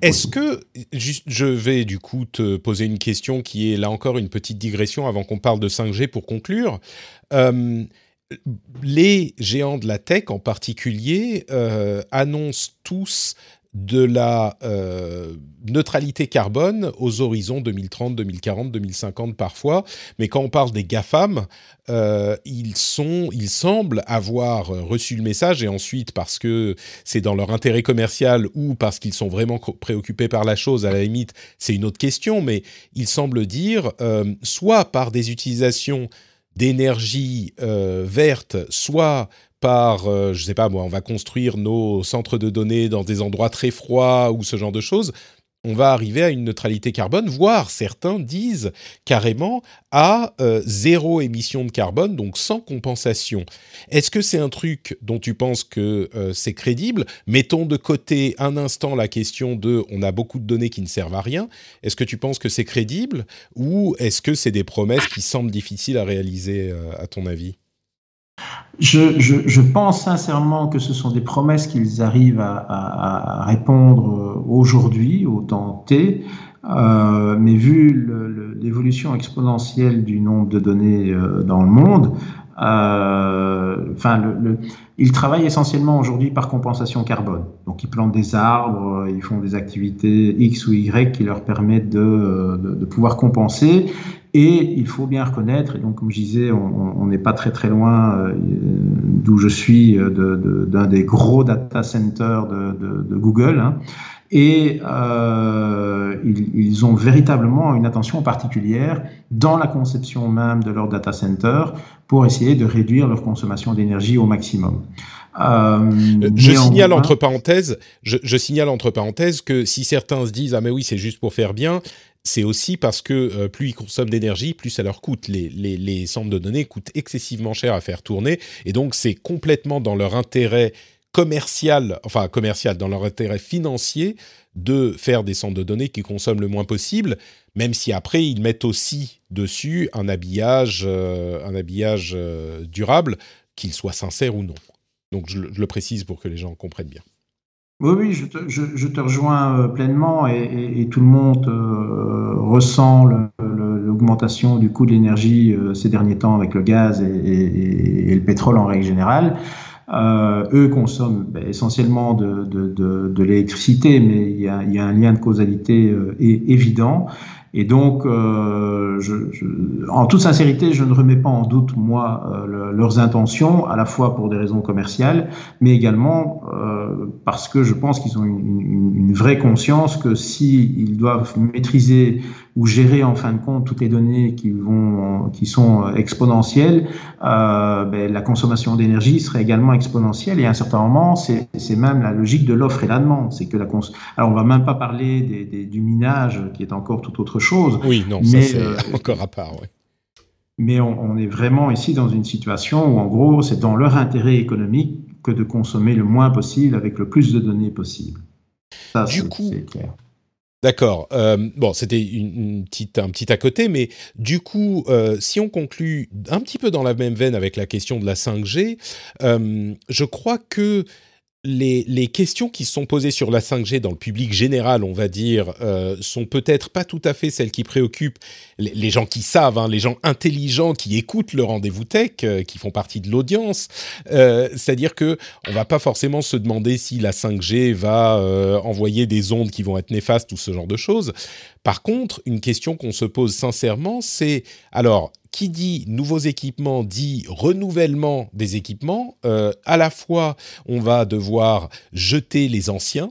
Est-ce que, je vais du coup te poser une question qui est là encore une petite digression avant qu'on parle de 5G pour conclure. Les géants de la tech en particulier annoncent tous de la euh, neutralité carbone aux horizons 2030, 2040, 2050 parfois. Mais quand on parle des GAFAM, euh, ils, sont, ils semblent avoir reçu le message et ensuite parce que c'est dans leur intérêt commercial ou parce qu'ils sont vraiment préoccupés par la chose, à la limite, c'est une autre question, mais ils semblent dire, euh, soit par des utilisations d'énergie verte, soit par, euh, je sais pas moi, on va construire nos centres de données dans des endroits très froids ou ce genre de choses, on va arriver à une neutralité carbone, voire certains disent carrément à euh, zéro émission de carbone, donc sans compensation. Est-ce que c'est un truc dont tu penses que euh, c'est crédible? Mettons de côté un instant la question de on a beaucoup de données qui ne servent à rien. Est-ce que tu penses que c'est crédible? Ou est-ce que c'est des promesses qui semblent difficiles à réaliser à ton avis? Je, pense sincèrement que ce sont des promesses qu'ils arrivent à, répondre euh, aujourd'hui, au temps T, euh, mais vu l'évolution exponentielle du nombre de données euh, dans le monde, ils travaillent essentiellement aujourd'hui par compensation carbone. Donc, ils plantent des arbres, ils font des activités X ou Y qui leur permettent de pouvoir compenser. Et il faut bien reconnaître, et donc comme je disais, on n'est pas très très loin euh, d'où je suis, euh, d'un de, des gros data centers de, Google. Hein, et euh, ils, ils, ont véritablement une attention particulière dans la conception même de leur data center pour essayer de réduire leur consommation d'énergie au maximum. Euh, je signale entre parenthèses, je, je, signale entre parenthèses que si certains se disent ah mais oui c'est juste pour faire bien, c'est aussi parce que euh, plus ils consomment d'énergie, plus ça leur coûte. Les, centres de données coûtent excessivement cher à faire tourner, et donc c'est complètement dans leur intérêt commercial, enfin commercial, dans leur intérêt financier de faire des centres de données qui consomment le moins possible, même si après ils mettent aussi dessus un habillage, euh, un habillage euh, durable, qu'il soit sincère ou non. Donc je le précise pour que les gens comprennent bien. Oui, oui, je te, rejoins euh, pleinement et, tout le monde euh, ressent l'augmentation du coût de l'énergie euh, ces derniers temps avec le gaz et, le pétrole en règle générale. Eux consomment ben, essentiellement de, l'électricité, mais il y, a, un lien de causalité évident. Et donc, euh, en toute sincérité, je ne remets pas en doute, moi, euh, leurs intentions, à la fois pour des raisons commerciales, mais également euh, parce que je pense qu'ils ont une, vraie conscience que s'ils doivent maîtriser ou gérer en fin de compte toutes les données qui, vont, qui sont exponentielles, euh, ben, la consommation d'énergie serait également exponentielle. Et à un certain moment, c'est même la logique de l'offre et la demande. C'est que la cons Alors, on va même pas parler des, des, du minage, qui est encore tout autre chose oui, non, mais, ça c'est euh, encore à part. Mais on, est vraiment ici dans une situation où, en gros, c'est dans leur intérêt économique que de consommer le moins possible avec le plus de données possible. Ça, du coup, clair. D'accord. Euh, bon, c'était un petit à côté, mais du coup, euh, si on conclut un petit peu dans la même veine avec la question de la 5G, je crois que les, questions qui sont posées sur la 5G dans le public général, on va dire, euh, sont peut-être pas tout à fait celles qui préoccupent les, gens qui savent, hein, les gens intelligents qui écoutent le rendez-vous tech, euh, qui font partie de l'audience. Euh, c'est-à-dire que on va pas forcément se demander si la 5G va envoyer des ondes qui vont être néfastes ou ce genre de choses. Par contre, une question qu'on se pose sincèrement, c'est alors qui dit nouveaux équipements dit renouvellement des équipements. Euh, à la fois, on va devoir jeter les anciens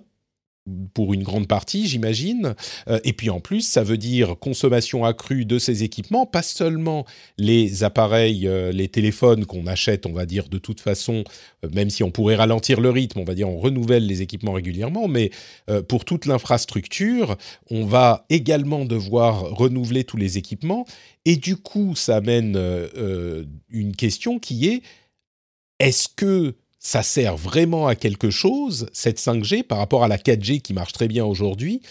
pour une grande partie, j'imagine. Euh, et puis en plus, ça veut dire consommation accrue de ces équipements, pas seulement les appareils, euh, les téléphones qu'on achète, on va dire de toute façon, euh, même si on pourrait ralentir le rythme, on va dire on renouvelle les équipements régulièrement, mais pour toute l'infrastructure, on va également devoir renouveler tous les équipements. Et du coup, ça amène une question qui est est-ce que ça sert vraiment à quelque chose, cette 5G, par rapport à la 4G qui marche très bien aujourd'hui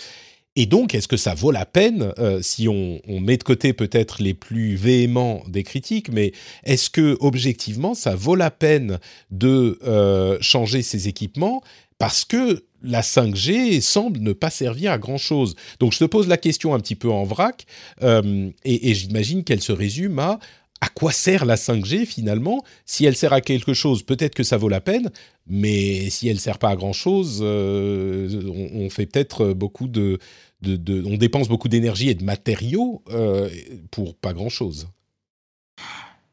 et donc, est-ce que ça vaut la peine, euh, si on, met de côté peut-être les plus véhéments des critiques, mais est-ce que objectivement, ça vaut la peine de euh, changer ces équipements parce que la 5G semble ne pas servir à grand-chose? Donc, je te pose la question un petit peu en vrac, euh, et, et j'imagine qu'elle se résume à à quoi sert la 5G finalement? Si elle sert à quelque chose, peut-être que ça vaut la peine, mais si elle sert pas à grand chose, euh, on, fait peut-être beaucoup de, on dépense beaucoup d'énergie et de matériaux euh, pour pas grand chose.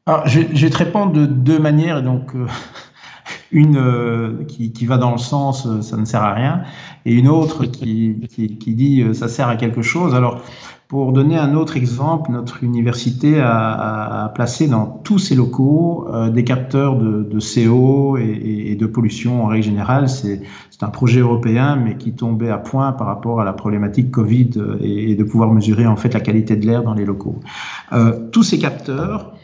Alors, je, vais te répondre de deux manières, donc euh, une qui, qui, va dans le sens ça ne sert à rien, et une autre qui, qui, qui dit ça sert à quelque chose. Alors pour donner un autre exemple, notre université a, a, placé dans tous ses locaux euh, des capteurs de, de CO et, et, de pollution en règle générale. C'est un projet européen, mais qui tombait à point par rapport à la problématique Covid et, et de pouvoir mesurer en fait la qualité de l'air dans les locaux. Euh, tous ces capteurs euh,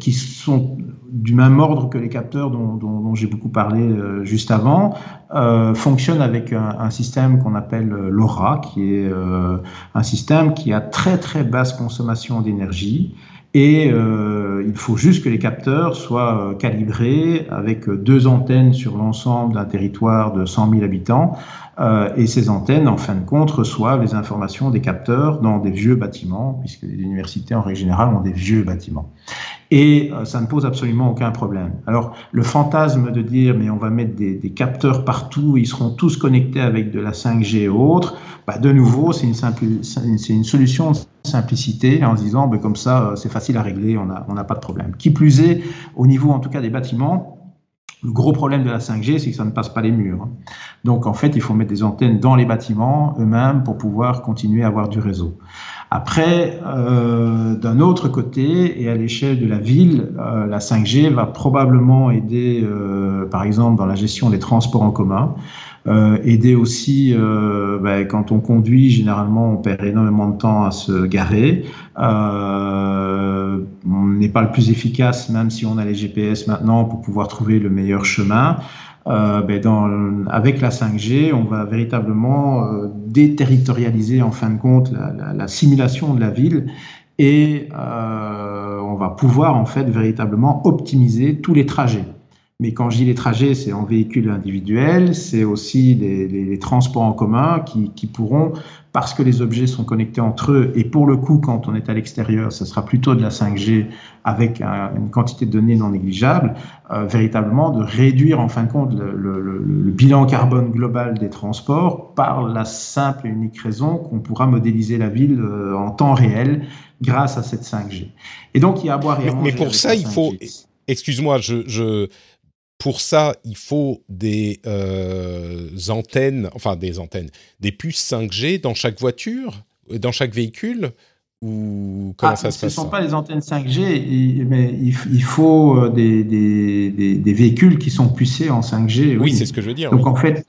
qui sont du même ordre que les capteurs dont, j'ai beaucoup parlé euh, juste avant, euh, fonctionnent avec un, système qu'on appelle LoRa, qui est un système qui a très très basse consommation d'énergie. Et il faut juste que les capteurs soient calibrés avec deux antennes sur l'ensemble d'un territoire de 100 000 habitants euh, et ces antennes, en fin de compte, reçoivent les informations des capteurs dans des vieux bâtiments, puisque les universités, en règle générale, ont des vieux bâtiments. Et euh, ça ne pose absolument aucun problème. Alors, le fantasme de dire, mais on va mettre des, capteurs partout, ils seront tous connectés avec de la 5G et autres, bah, de nouveau, c'est une, solution de simplicité en se disant, bah, comme ça, euh, c'est facile à régler, on n'a pas de problème. Qui plus est, au niveau en tout cas des bâtiments, le gros problème de la 5G, c'est que ça ne passe pas les murs. Donc en fait, il faut mettre des antennes dans les bâtiments eux-mêmes pour pouvoir continuer à avoir du réseau. Après, euh, d'un autre côté, et à l'échelle de la ville, euh, la 5G va probablement aider, euh, par exemple, dans la gestion des transports en commun. Euh, aider aussi, euh, ben, quand on conduit, généralement, on perd énormément de temps à se garer. Euh, on n'est pas le plus efficace, même si on a les GPS maintenant, pour pouvoir trouver le meilleur chemin. Euh, ben dans, avec la 5G, on va véritablement euh, déterritorialiser en fin de compte la, la, la simulation de la ville et euh, on va pouvoir en fait véritablement optimiser tous les trajets. Mais quand je dis les trajets, c'est en véhicule individuel, c'est aussi les, les, les, transports en commun qui, qui, pourront, parce que les objets sont connectés entre eux, et pour le coup, quand on est à l'extérieur, ce sera plutôt de la 5G avec un, une quantité de données non négligeable, euh, véritablement de réduire en fin de compte le, le, le, bilan carbone global des transports par la simple et unique raison qu'on pourra modéliser la ville euh, en temps réel grâce à cette 5G. Et donc, il y a à boire et à manger. Mais pour ça, il faut... Excuse-moi, je, je, pour ça, il faut des euh, antennes, enfin des antennes, des puces 5G dans chaque voiture, dans chaque véhicule ou comment ah, ça se passe Ce ne sont pas les antennes 5G, mais il, faut euh, des, des, des, véhicules qui sont pucés en 5G. Oui, c'est ce que je veux dire. Donc en fait,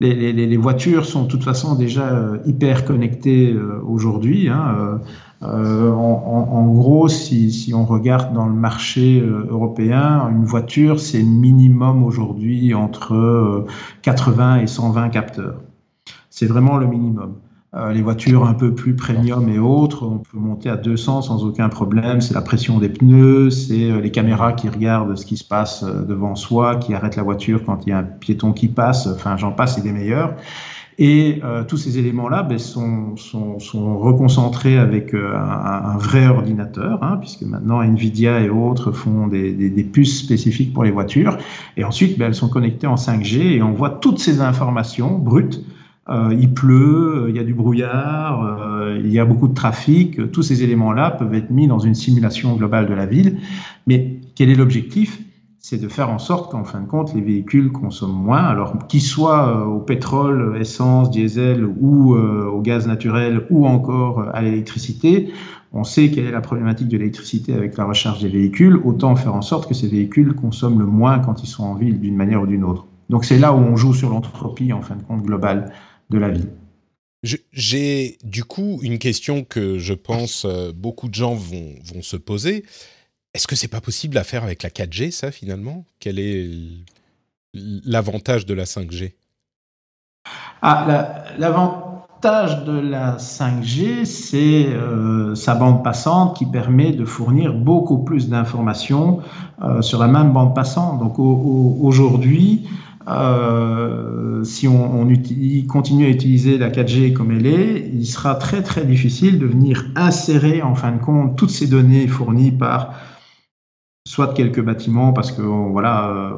les, les, voitures sont de toute façon déjà euh, hyper connectées aujourd'hui. Hein, euh, en, gros, si, on regarde dans le marché euh, européen, une voiture, c'est minimum aujourd'hui entre 80 euh, et 120 capteurs. C'est vraiment le minimum. Euh, les voitures un peu plus premium et autres, on peut monter à 200 sans aucun problème. C'est la pression des pneus, c'est les caméras qui regardent ce qui se passe devant soi, qui arrêtent la voiture quand il y a un piéton qui passe. Enfin, j'en passe, c'est des meilleurs. Et euh, tous ces éléments-là ben, sont, sont, sont, reconcentrés avec euh, un, vrai ordinateur, hein, puisque maintenant Nvidia et autres font des, des, des, puces spécifiques pour les voitures. Et ensuite, ben, elles sont connectées en 5G et on voit toutes ces informations brutes. Euh, il pleut, il y a du brouillard, euh, il y a beaucoup de trafic. Tous ces éléments-là peuvent être mis dans une simulation globale de la ville. Mais quel est l'objectif? C'est de faire en sorte qu'en fin de compte, les véhicules consomment moins, alors qu'ils soient euh, au pétrole, essence, diesel ou euh, au gaz naturel ou encore euh, à l'électricité. On sait quelle est la problématique de l'électricité avec la recharge des véhicules. Autant faire en sorte que ces véhicules consomment le moins quand ils sont en ville d'une manière ou d'une autre. Donc c'est là où on joue sur l'entropie en fin de compte globale de la ville. J'ai du coup une question que je pense beaucoup de gens vont, vont se poser est-ce que c'est pas possible à faire avec la 4G, ça, finalement? Quel est l'avantage de la 5G ah, L'avantage de la 5G, c'est euh, sa bande passante qui permet de fournir beaucoup plus d'informations euh, sur la même bande passante. Donc aujourd'hui, euh, si on, on utilise, continue à utiliser la 4G comme elle est, il sera très très difficile de venir insérer en fin de compte toutes ces données fournies par soit quelques bâtiments parce que voilà,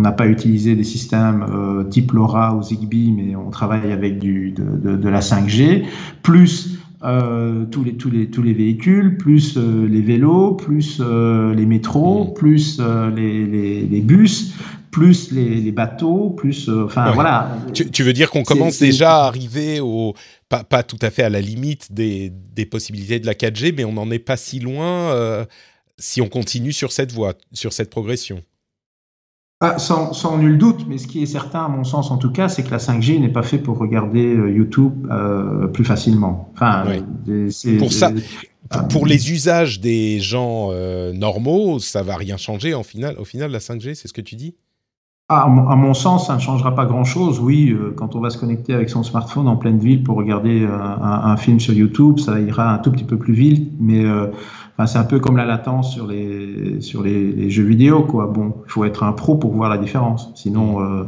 on n'a pas utilisé des systèmes euh, type LoRa ou Zigbee, mais on travaille avec du, de, de, la 5G, plus euh, tous, les, tous, les, tous les véhicules, plus euh, les vélos, plus euh, les métros, plus les, les, les, bus, plus les, les bateaux, plus enfin voilà. Tu, tu, veux dire qu'on commence déjà à arriver au pas, pas tout à fait à la limite des, des possibilités de la 4G, mais on n'en est pas si loin si on continue sur cette voie, sur cette progression ah, sans, sans, nul doute, mais ce qui est certain, à mon sens en tout cas, c'est que la 5G n'est pas fait pour regarder euh, YouTube euh, plus facilement. Enfin, pour ça, pour, les usages des gens euh, normaux, ça va rien changer en final. Au final, la 5G, c'est ce que tu dis? Ah, à mon sens, ça ne changera pas grand-chose. Oui, quand on va se connecter avec son smartphone en pleine ville pour regarder un, un, film sur YouTube, ça ira un tout petit peu plus vite, mais c'est un peu comme la latence sur les, sur les, jeux vidéo, quoi. Bon, il faut être un pro pour voir la différence. Sinon, euh,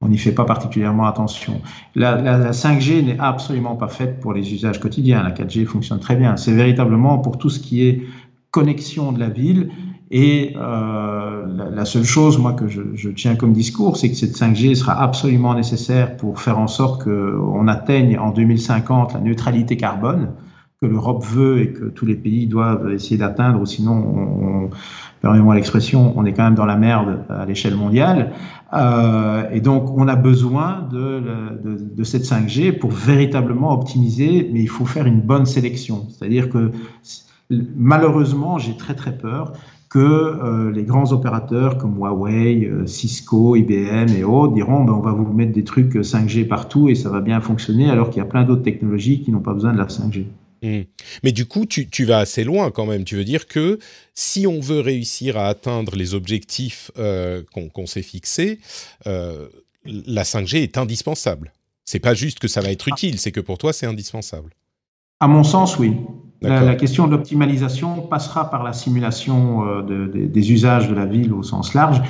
on n'y fait pas particulièrement attention. La, la, 5G n'est absolument pas faite pour les usages quotidiens. La 4G fonctionne très bien. C'est véritablement pour tout ce qui est connexion de la ville. Et euh, la, seule chose, moi, que je, tiens comme discours, c'est que cette 5G sera absolument nécessaire pour faire en sorte qu'on atteigne en 2050 la neutralité carbone que l'Europe veut et que tous les pays doivent essayer d'atteindre, sinon, permettez-moi l'expression, on est quand même dans la merde à l'échelle mondiale. Euh, et donc, on a besoin de, cette 5G pour véritablement optimiser, mais il faut faire une bonne sélection. C'est-à-dire que malheureusement, j'ai très très peur que euh, les grands opérateurs comme Huawei, euh, Cisco, IBM et autres diront ben, on va vous mettre des trucs 5G partout et ça va bien fonctionner alors qu'il y a plein d'autres technologies qui n'ont pas besoin de la 5G. Hmm. Mais du coup, tu, vas assez loin quand même. Tu veux dire que si on veut réussir à atteindre les objectifs euh, qu'on s'est fixés, euh, la 5G est indispensable. C'est pas juste que ça va être utile, c'est que pour toi, c'est indispensable. À mon sens, oui. La, question de l'optimalisation passera par la simulation euh, des usages de la ville au sens large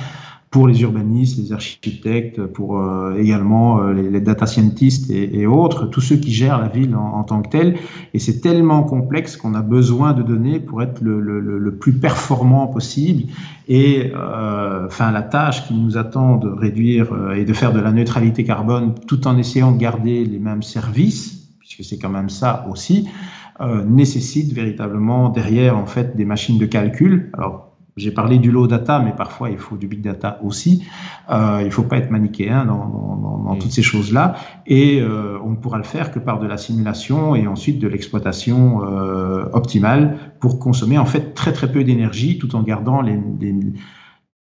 pour les urbanistes, les architectes, pour euh, également euh, les, data scientists et, autres, tous ceux qui gèrent la ville en, tant que telle. Et c'est tellement complexe qu'on a besoin de données pour être le, le, le plus performant possible. Et enfin, la tâche qui nous attend de réduire et de faire de la neutralité carbone tout en essayant de garder les mêmes services, puisque c'est quand même ça aussi, nécessite véritablement derrière en fait des machines de calcul. Alors j'ai parlé du low data, mais parfois il faut du big data aussi. Euh, il ne faut pas être manichéen dans, dans, dans toutes ces choses-là. Et euh, on ne pourra le faire que par de la simulation et ensuite de l'exploitation euh, optimale pour consommer en fait très très peu d'énergie tout en gardant les, les,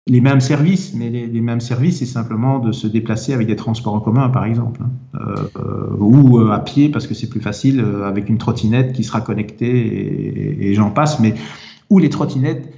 les mêmes services. Mais les, les mêmes services, c'est simplement de se déplacer avec des transports en commun, par exemple, hein. euh, ou euh, à pied parce que c'est plus facile euh, avec une trottinette qui sera connectée et, et j'en passe. Mais où les trottinettes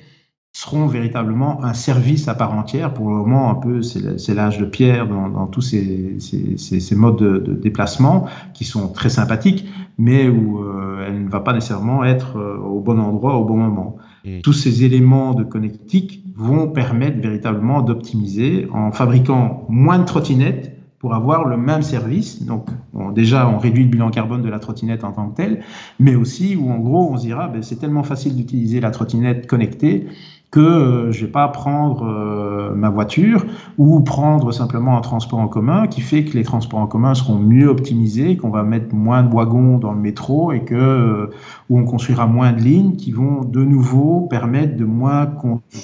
seront véritablement un service à part entière. Pour le moment, un peu, c'est l'âge de pierre dans, dans tous ces, ces, ces, modes de, de, déplacement qui sont très sympathiques, mais où euh, elle ne va pas nécessairement être au bon endroit au bon moment. Tous ces éléments de connectique vont permettre véritablement d'optimiser en fabriquant moins de trottinettes pour avoir le même service. Donc, déjà, on réduit le bilan carbone de la trottinette en tant que telle, mais aussi où, en gros, on se dira, ben, c'est tellement facile d'utiliser la trottinette connectée que euh, je vais pas prendre euh, ma voiture ou prendre simplement un transport en commun qui fait que les transports en commun seront mieux optimisés, qu'on va mettre moins de wagons dans le métro et que euh, où on construira moins de lignes qui vont de nouveau permettre de moins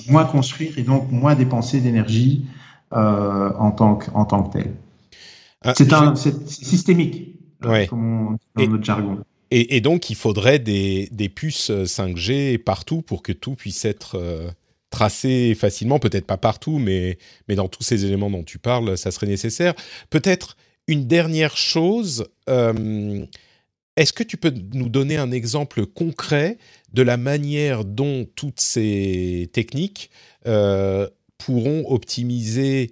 moins construire et donc moins dépenser d'énergie en tant que en tant que tel. Ah, c'est systémique comme on dit dans notre jargon. Et, donc, il faudrait des, puces 5G euh, partout pour que tout puisse être euh, tracé facilement. Peut-être pas partout, mais, dans tous ces éléments dont tu parles, ça serait nécessaire. Peut-être une dernière chose. Euh, est-ce que tu peux nous donner un exemple concret de la manière dont toutes ces techniques pourront optimiser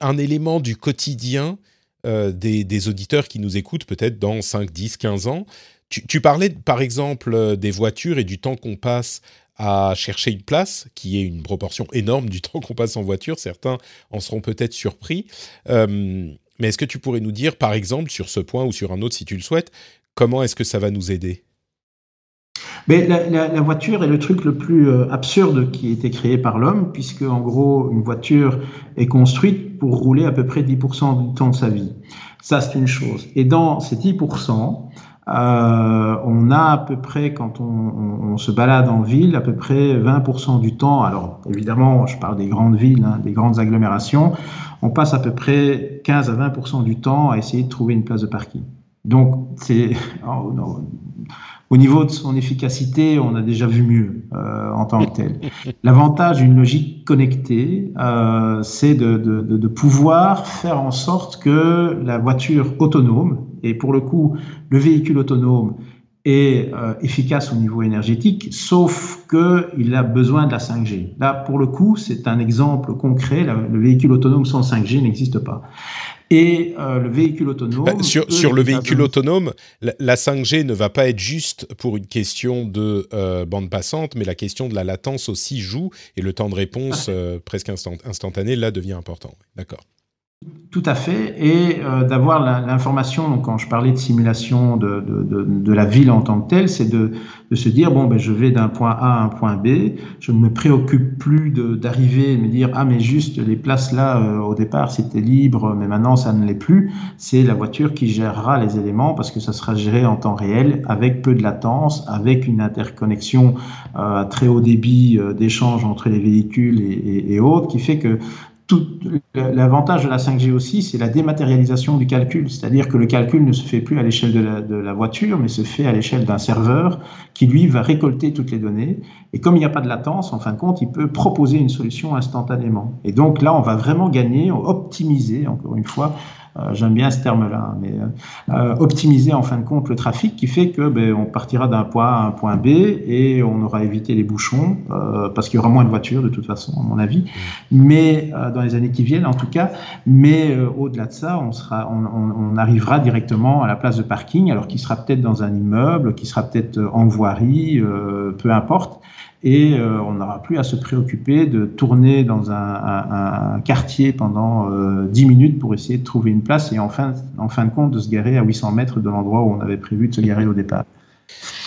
un élément du quotidien des, auditeurs qui nous écoutent peut-être dans 5, 10, 15 ans tu, parlais par exemple des voitures et du temps qu'on passe à chercher une place, qui est une proportion énorme du temps qu'on passe en voiture. Certains en seront peut-être surpris. Euh, mais est-ce que tu pourrais nous dire, par exemple, sur ce point ou sur un autre, si tu le souhaites, comment est-ce que ça va nous aider? Mais la, voiture est le truc le plus euh, absurde qui a été créé par l'homme, puisque en gros, une voiture est construite pour rouler à peu près 10% du temps de sa vie. Ça, c'est une chose. Et dans ces 10%, euh, on a à peu près, quand on, se balade en ville, à peu près 20% du temps, alors évidemment, je parle des grandes villes, hein, des grandes agglomérations, on passe à peu près 15 à 20% du temps à essayer de trouver une place de parking. Donc, c'est oh, au niveau de son efficacité, on a déjà vu mieux euh, en tant que tel. L'avantage d'une logique connectée, euh, c'est de, de, de, pouvoir faire en sorte que la voiture autonome, et pour le coup, le véhicule autonome est euh, efficace au niveau énergétique, sauf qu'il a besoin de la 5G. Là, pour le coup, c'est un exemple concret. le véhicule autonome sans 5G n'existe pas. Et euh, le véhicule autonome. Bah, sur, sur le véhicule autonome, la, 5G ne va pas être juste pour une question de euh, bande passante, mais la question de la latence aussi joue et le temps de réponse ah. presque instantané là devient important. D'accord. Tout à fait, et euh, d'avoir l'information, quand je parlais de simulation de, la ville en tant que telle, c'est de, se dire, bon, ben, je vais d'un point A à un point B, je ne me préoccupe plus d'arriver et me dire, ah mais juste les places là, euh, au départ c'était libre, mais maintenant ça ne l'est plus, c'est la voiture qui gérera les éléments parce que ça sera géré en temps réel, avec peu de latence, avec une interconnexion euh, à très haut débit d'échange entre les véhicules et autres, qui fait que L'avantage de la 5G aussi, c'est la dématérialisation du calcul, c'est-à-dire que le calcul ne se fait plus à l'échelle de, la, voiture, mais se fait à l'échelle d'un serveur qui, lui, va récolter toutes les données. Et comme il n'y a pas de latence, en fin de compte, il peut proposer une solution instantanément. Et donc là, on va vraiment gagner, optimiser, encore une fois, j'aime bien ce terme-là, mais euh, euh, optimiser en fin de compte le trafic qui fait que ben, on partira d'un point A à un point B et on aura évité les bouchons parce qu'il y aura moins de voitures de toute façon, à mon avis. Mais dans les années qui viennent, en tout cas. Mais au-delà de ça, on sera, on, on, arrivera directement à la place de parking, alors qu'il sera peut-être dans un immeuble, qui sera peut-être en voirie, peu importe et euh, on n'aura plus à se préoccuper de tourner dans un, quartier pendant euh, 10 minutes pour essayer de trouver une place et en fin, en fin de compte de se garer à 800 mètres de l'endroit où on avait prévu de se garer au départ.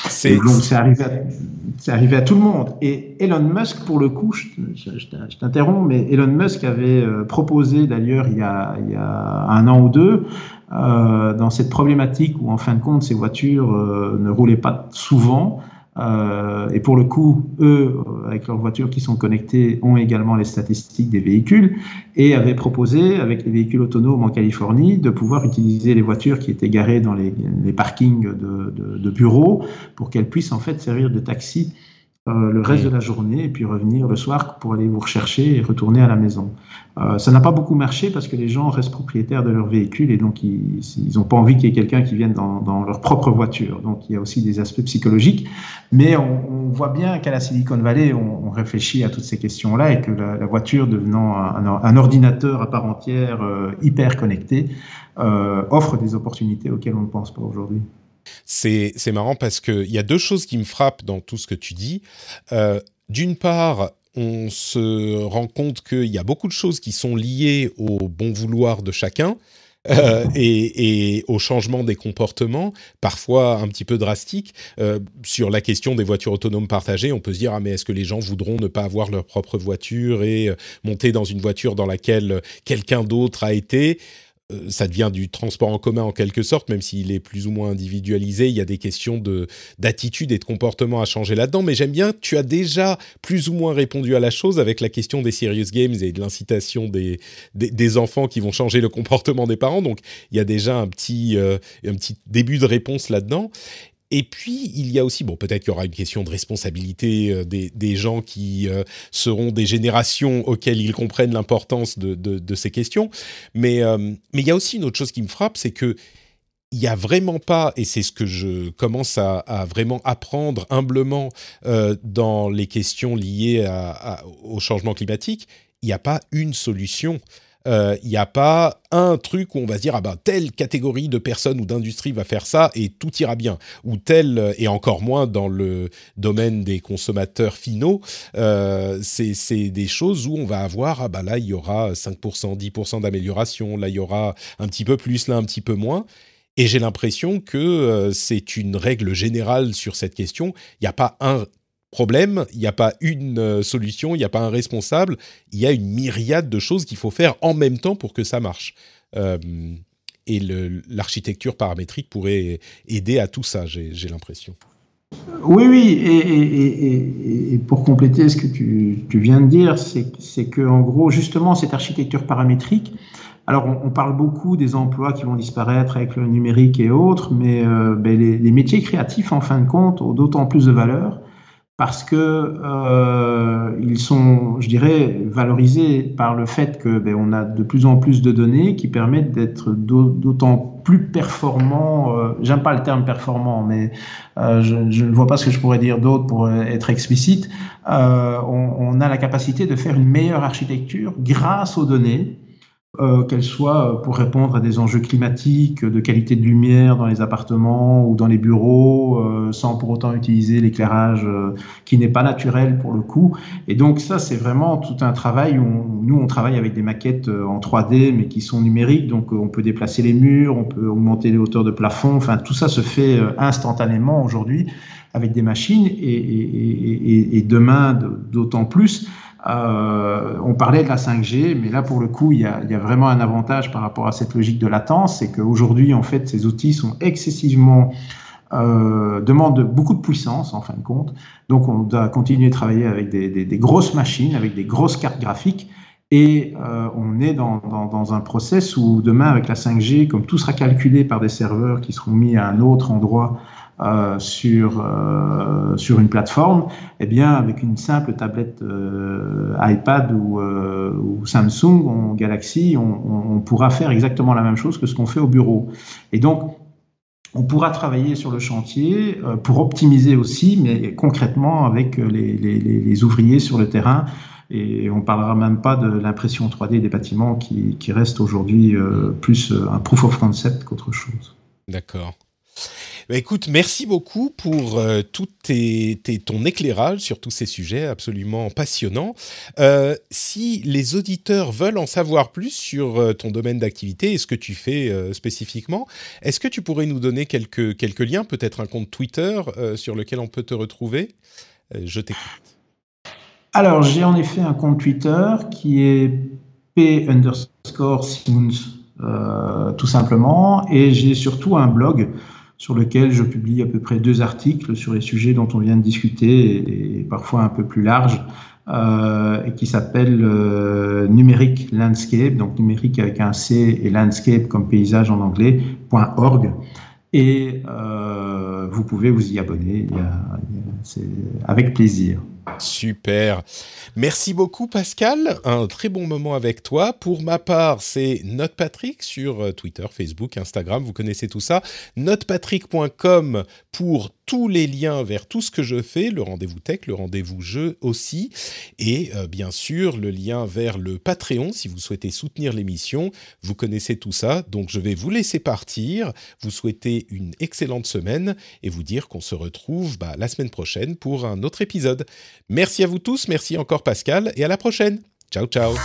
C'est donc c'est arrivé, à, arrivé à tout le monde. Et Elon Musk, pour le coup, je, t'interromps, mais Elon Musk avait euh, proposé d'ailleurs il, y a, il y a un an ou deux, euh, dans cette problématique où en fin de compte ces voitures ne roulaient pas souvent, euh, et pour le coup, eux, avec leurs voitures qui sont connectées, ont également les statistiques des véhicules et avaient proposé, avec les véhicules autonomes en Californie, de pouvoir utiliser les voitures qui étaient garées dans les, les parkings de, de, de, bureaux pour qu'elles puissent en fait servir de taxi euh, le reste de la journée et puis revenir le soir pour aller vous rechercher et retourner à la maison. Euh, ça n'a pas beaucoup marché parce que les gens restent propriétaires de leur véhicule et donc ils n'ont pas envie qu'il y ait quelqu'un qui vienne dans, dans, leur propre voiture. Donc il y a aussi des aspects psychologiques. Mais on, on voit bien qu'à la Silicon Valley, on, on, réfléchit à toutes ces questions-là et que la, la voiture devenant un, un, ordinateur à part entière euh, hyper connecté offre des opportunités auxquelles on ne pense pas aujourd'hui. C'est marrant parce qu'il y a deux choses qui me frappent dans tout ce que tu dis. Euh, d'une part, on se rend compte qu'il y a beaucoup de choses qui sont liées au bon vouloir de chacun. Euh, et, au changement des comportements, parfois un petit peu drastiques. Euh, sur la question des voitures autonomes partagées, on peut se dire ah mais est-ce que les gens voudront ne pas avoir leur propre voiture et monter dans une voiture dans laquelle quelqu'un d'autre a été? Ça devient du transport en commun en quelque sorte, même s'il est plus ou moins individualisé. Il y a des questions de d'attitude et de comportement à changer là-dedans. Mais j'aime bien, tu as déjà plus ou moins répondu à la chose avec la question des serious games et de l'incitation des, des, enfants qui vont changer le comportement des parents. Donc il y a déjà un petit euh, un petit début de réponse là-dedans. Et puis, il y a aussi, bon, peut-être qu'il y aura une question de responsabilité euh, des, des, gens qui euh, seront des générations auxquelles ils comprennent l'importance de, de, ces questions. Mais, euh, mais il y a aussi une autre chose qui me frappe, c'est que il n'y a vraiment pas, et c'est ce que je commence à, vraiment apprendre humblement dans les questions liées au changement climatique, il n'y a pas une solution. Euh, il n'y a pas un truc où on va se dire ah ben telle catégorie de personnes ou d'industrie va faire ça et tout ira bien. Ou telle euh, et encore moins dans le domaine des consommateurs finaux. Euh, c'est des choses où on va avoir ah ben là il y aura 5% 10% d'amélioration. Là il y aura un petit peu plus là un petit peu moins. Et j'ai l'impression que c'est une règle générale sur cette question. Il n'y a pas un problème, il n'y a pas une euh, solution, il n'y a pas un responsable, il y a une myriade de choses qu'il faut faire en même temps pour que ça marche. Euh, et l'architecture paramétrique pourrait aider à tout ça, j'ai l'impression. Oui, oui, et, pour compléter ce que tu, viens de dire, c'est que en gros, justement, cette architecture paramétrique, alors on, parle beaucoup des emplois qui vont disparaître avec le numérique et autres, mais euh, ben, les, les, métiers créatifs, en fin de compte, ont d'autant plus de valeur parce que euh, ils sont, je dirais, valorisés par le fait que ben, on a de plus en plus de données qui permettent d'être d'autant plus performants. Euh, J'aime pas le terme performant, mais euh, je, ne vois pas ce que je pourrais dire d'autre pour être explicite. Euh, on, a la capacité de faire une meilleure architecture grâce aux données euh, qu'elle soit euh, pour répondre à des enjeux climatiques, de qualité de lumière dans les appartements ou dans les bureaux, euh, sans pour autant utiliser l'éclairage qui n'est pas naturel pour le coup. Et donc ça, c'est vraiment tout un travail où nous, on travaille avec des maquettes en 3D, mais qui sont numériques, donc on peut déplacer les murs, on peut augmenter les hauteurs de plafond, enfin tout ça se fait instantanément aujourd'hui avec des machines et demain d'autant plus. Euh, on parlait de la 5G, mais là pour le coup, il y, a, vraiment un avantage par rapport à cette logique de latence, c'est qu'aujourd'hui, en fait, ces outils sont excessivement euh, demandent beaucoup de puissance en fin de compte. Donc on doit continuer de travailler avec des, grosses machines, avec des grosses cartes graphiques. Et euh, on est dans, dans, un process où demain, avec la 5G, comme tout sera calculé par des serveurs qui seront mis à un autre endroit euh, sur, euh, sur une plateforme, eh bien, avec une simple tablette euh, iPad ou, Samsung ou Galaxy, on, pourra faire exactement la même chose que ce qu'on fait au bureau. Et donc, on pourra travailler sur le chantier pour optimiser aussi, mais concrètement avec les, les, ouvriers sur le terrain. Et on parlera même pas de l'impression 3D des bâtiments qui, qui reste aujourd'hui plus un proof of concept qu'autre chose. D'accord. Bah, écoute, merci beaucoup pour euh, tout ton éclairage sur tous ces sujets absolument passionnants. Euh, si les auditeurs veulent en savoir plus sur euh, ton domaine d'activité et ce que tu fais spécifiquement, est-ce que tu pourrais nous donner quelques, liens, peut-être un compte Twitter sur lequel on peut te retrouver? Je t'écoute. Alors, j'ai en effet un compte Twitter qui est p underscore tout simplement, et j'ai surtout un blog sur lequel je publie à peu près deux articles sur les sujets dont on vient de discuter et, parfois un peu plus larges, euh, et qui s'appelle euh, Numérique Landscape, donc numérique avec un C et landscape comme paysage en anglais, .org. Et euh, vous pouvez vous y abonner, avec plaisir. Super. Merci beaucoup Pascal. Un très bon moment avec toi. Pour ma part, c'est NotePatrick sur euh, Twitter, Facebook, Instagram. Vous connaissez tout ça. Notepatrick.com pour tous les liens vers tout ce que je fais, le rendez-vous tech, le rendez-vous jeu aussi, et euh, bien sûr le lien vers le Patreon si vous souhaitez soutenir l'émission. Vous connaissez tout ça, donc je vais vous laisser partir, vous souhaiter une excellente semaine et vous dire qu'on se retrouve bah, la semaine prochaine pour un autre épisode. Merci à vous tous, merci encore Pascal, et à la prochaine. Ciao ciao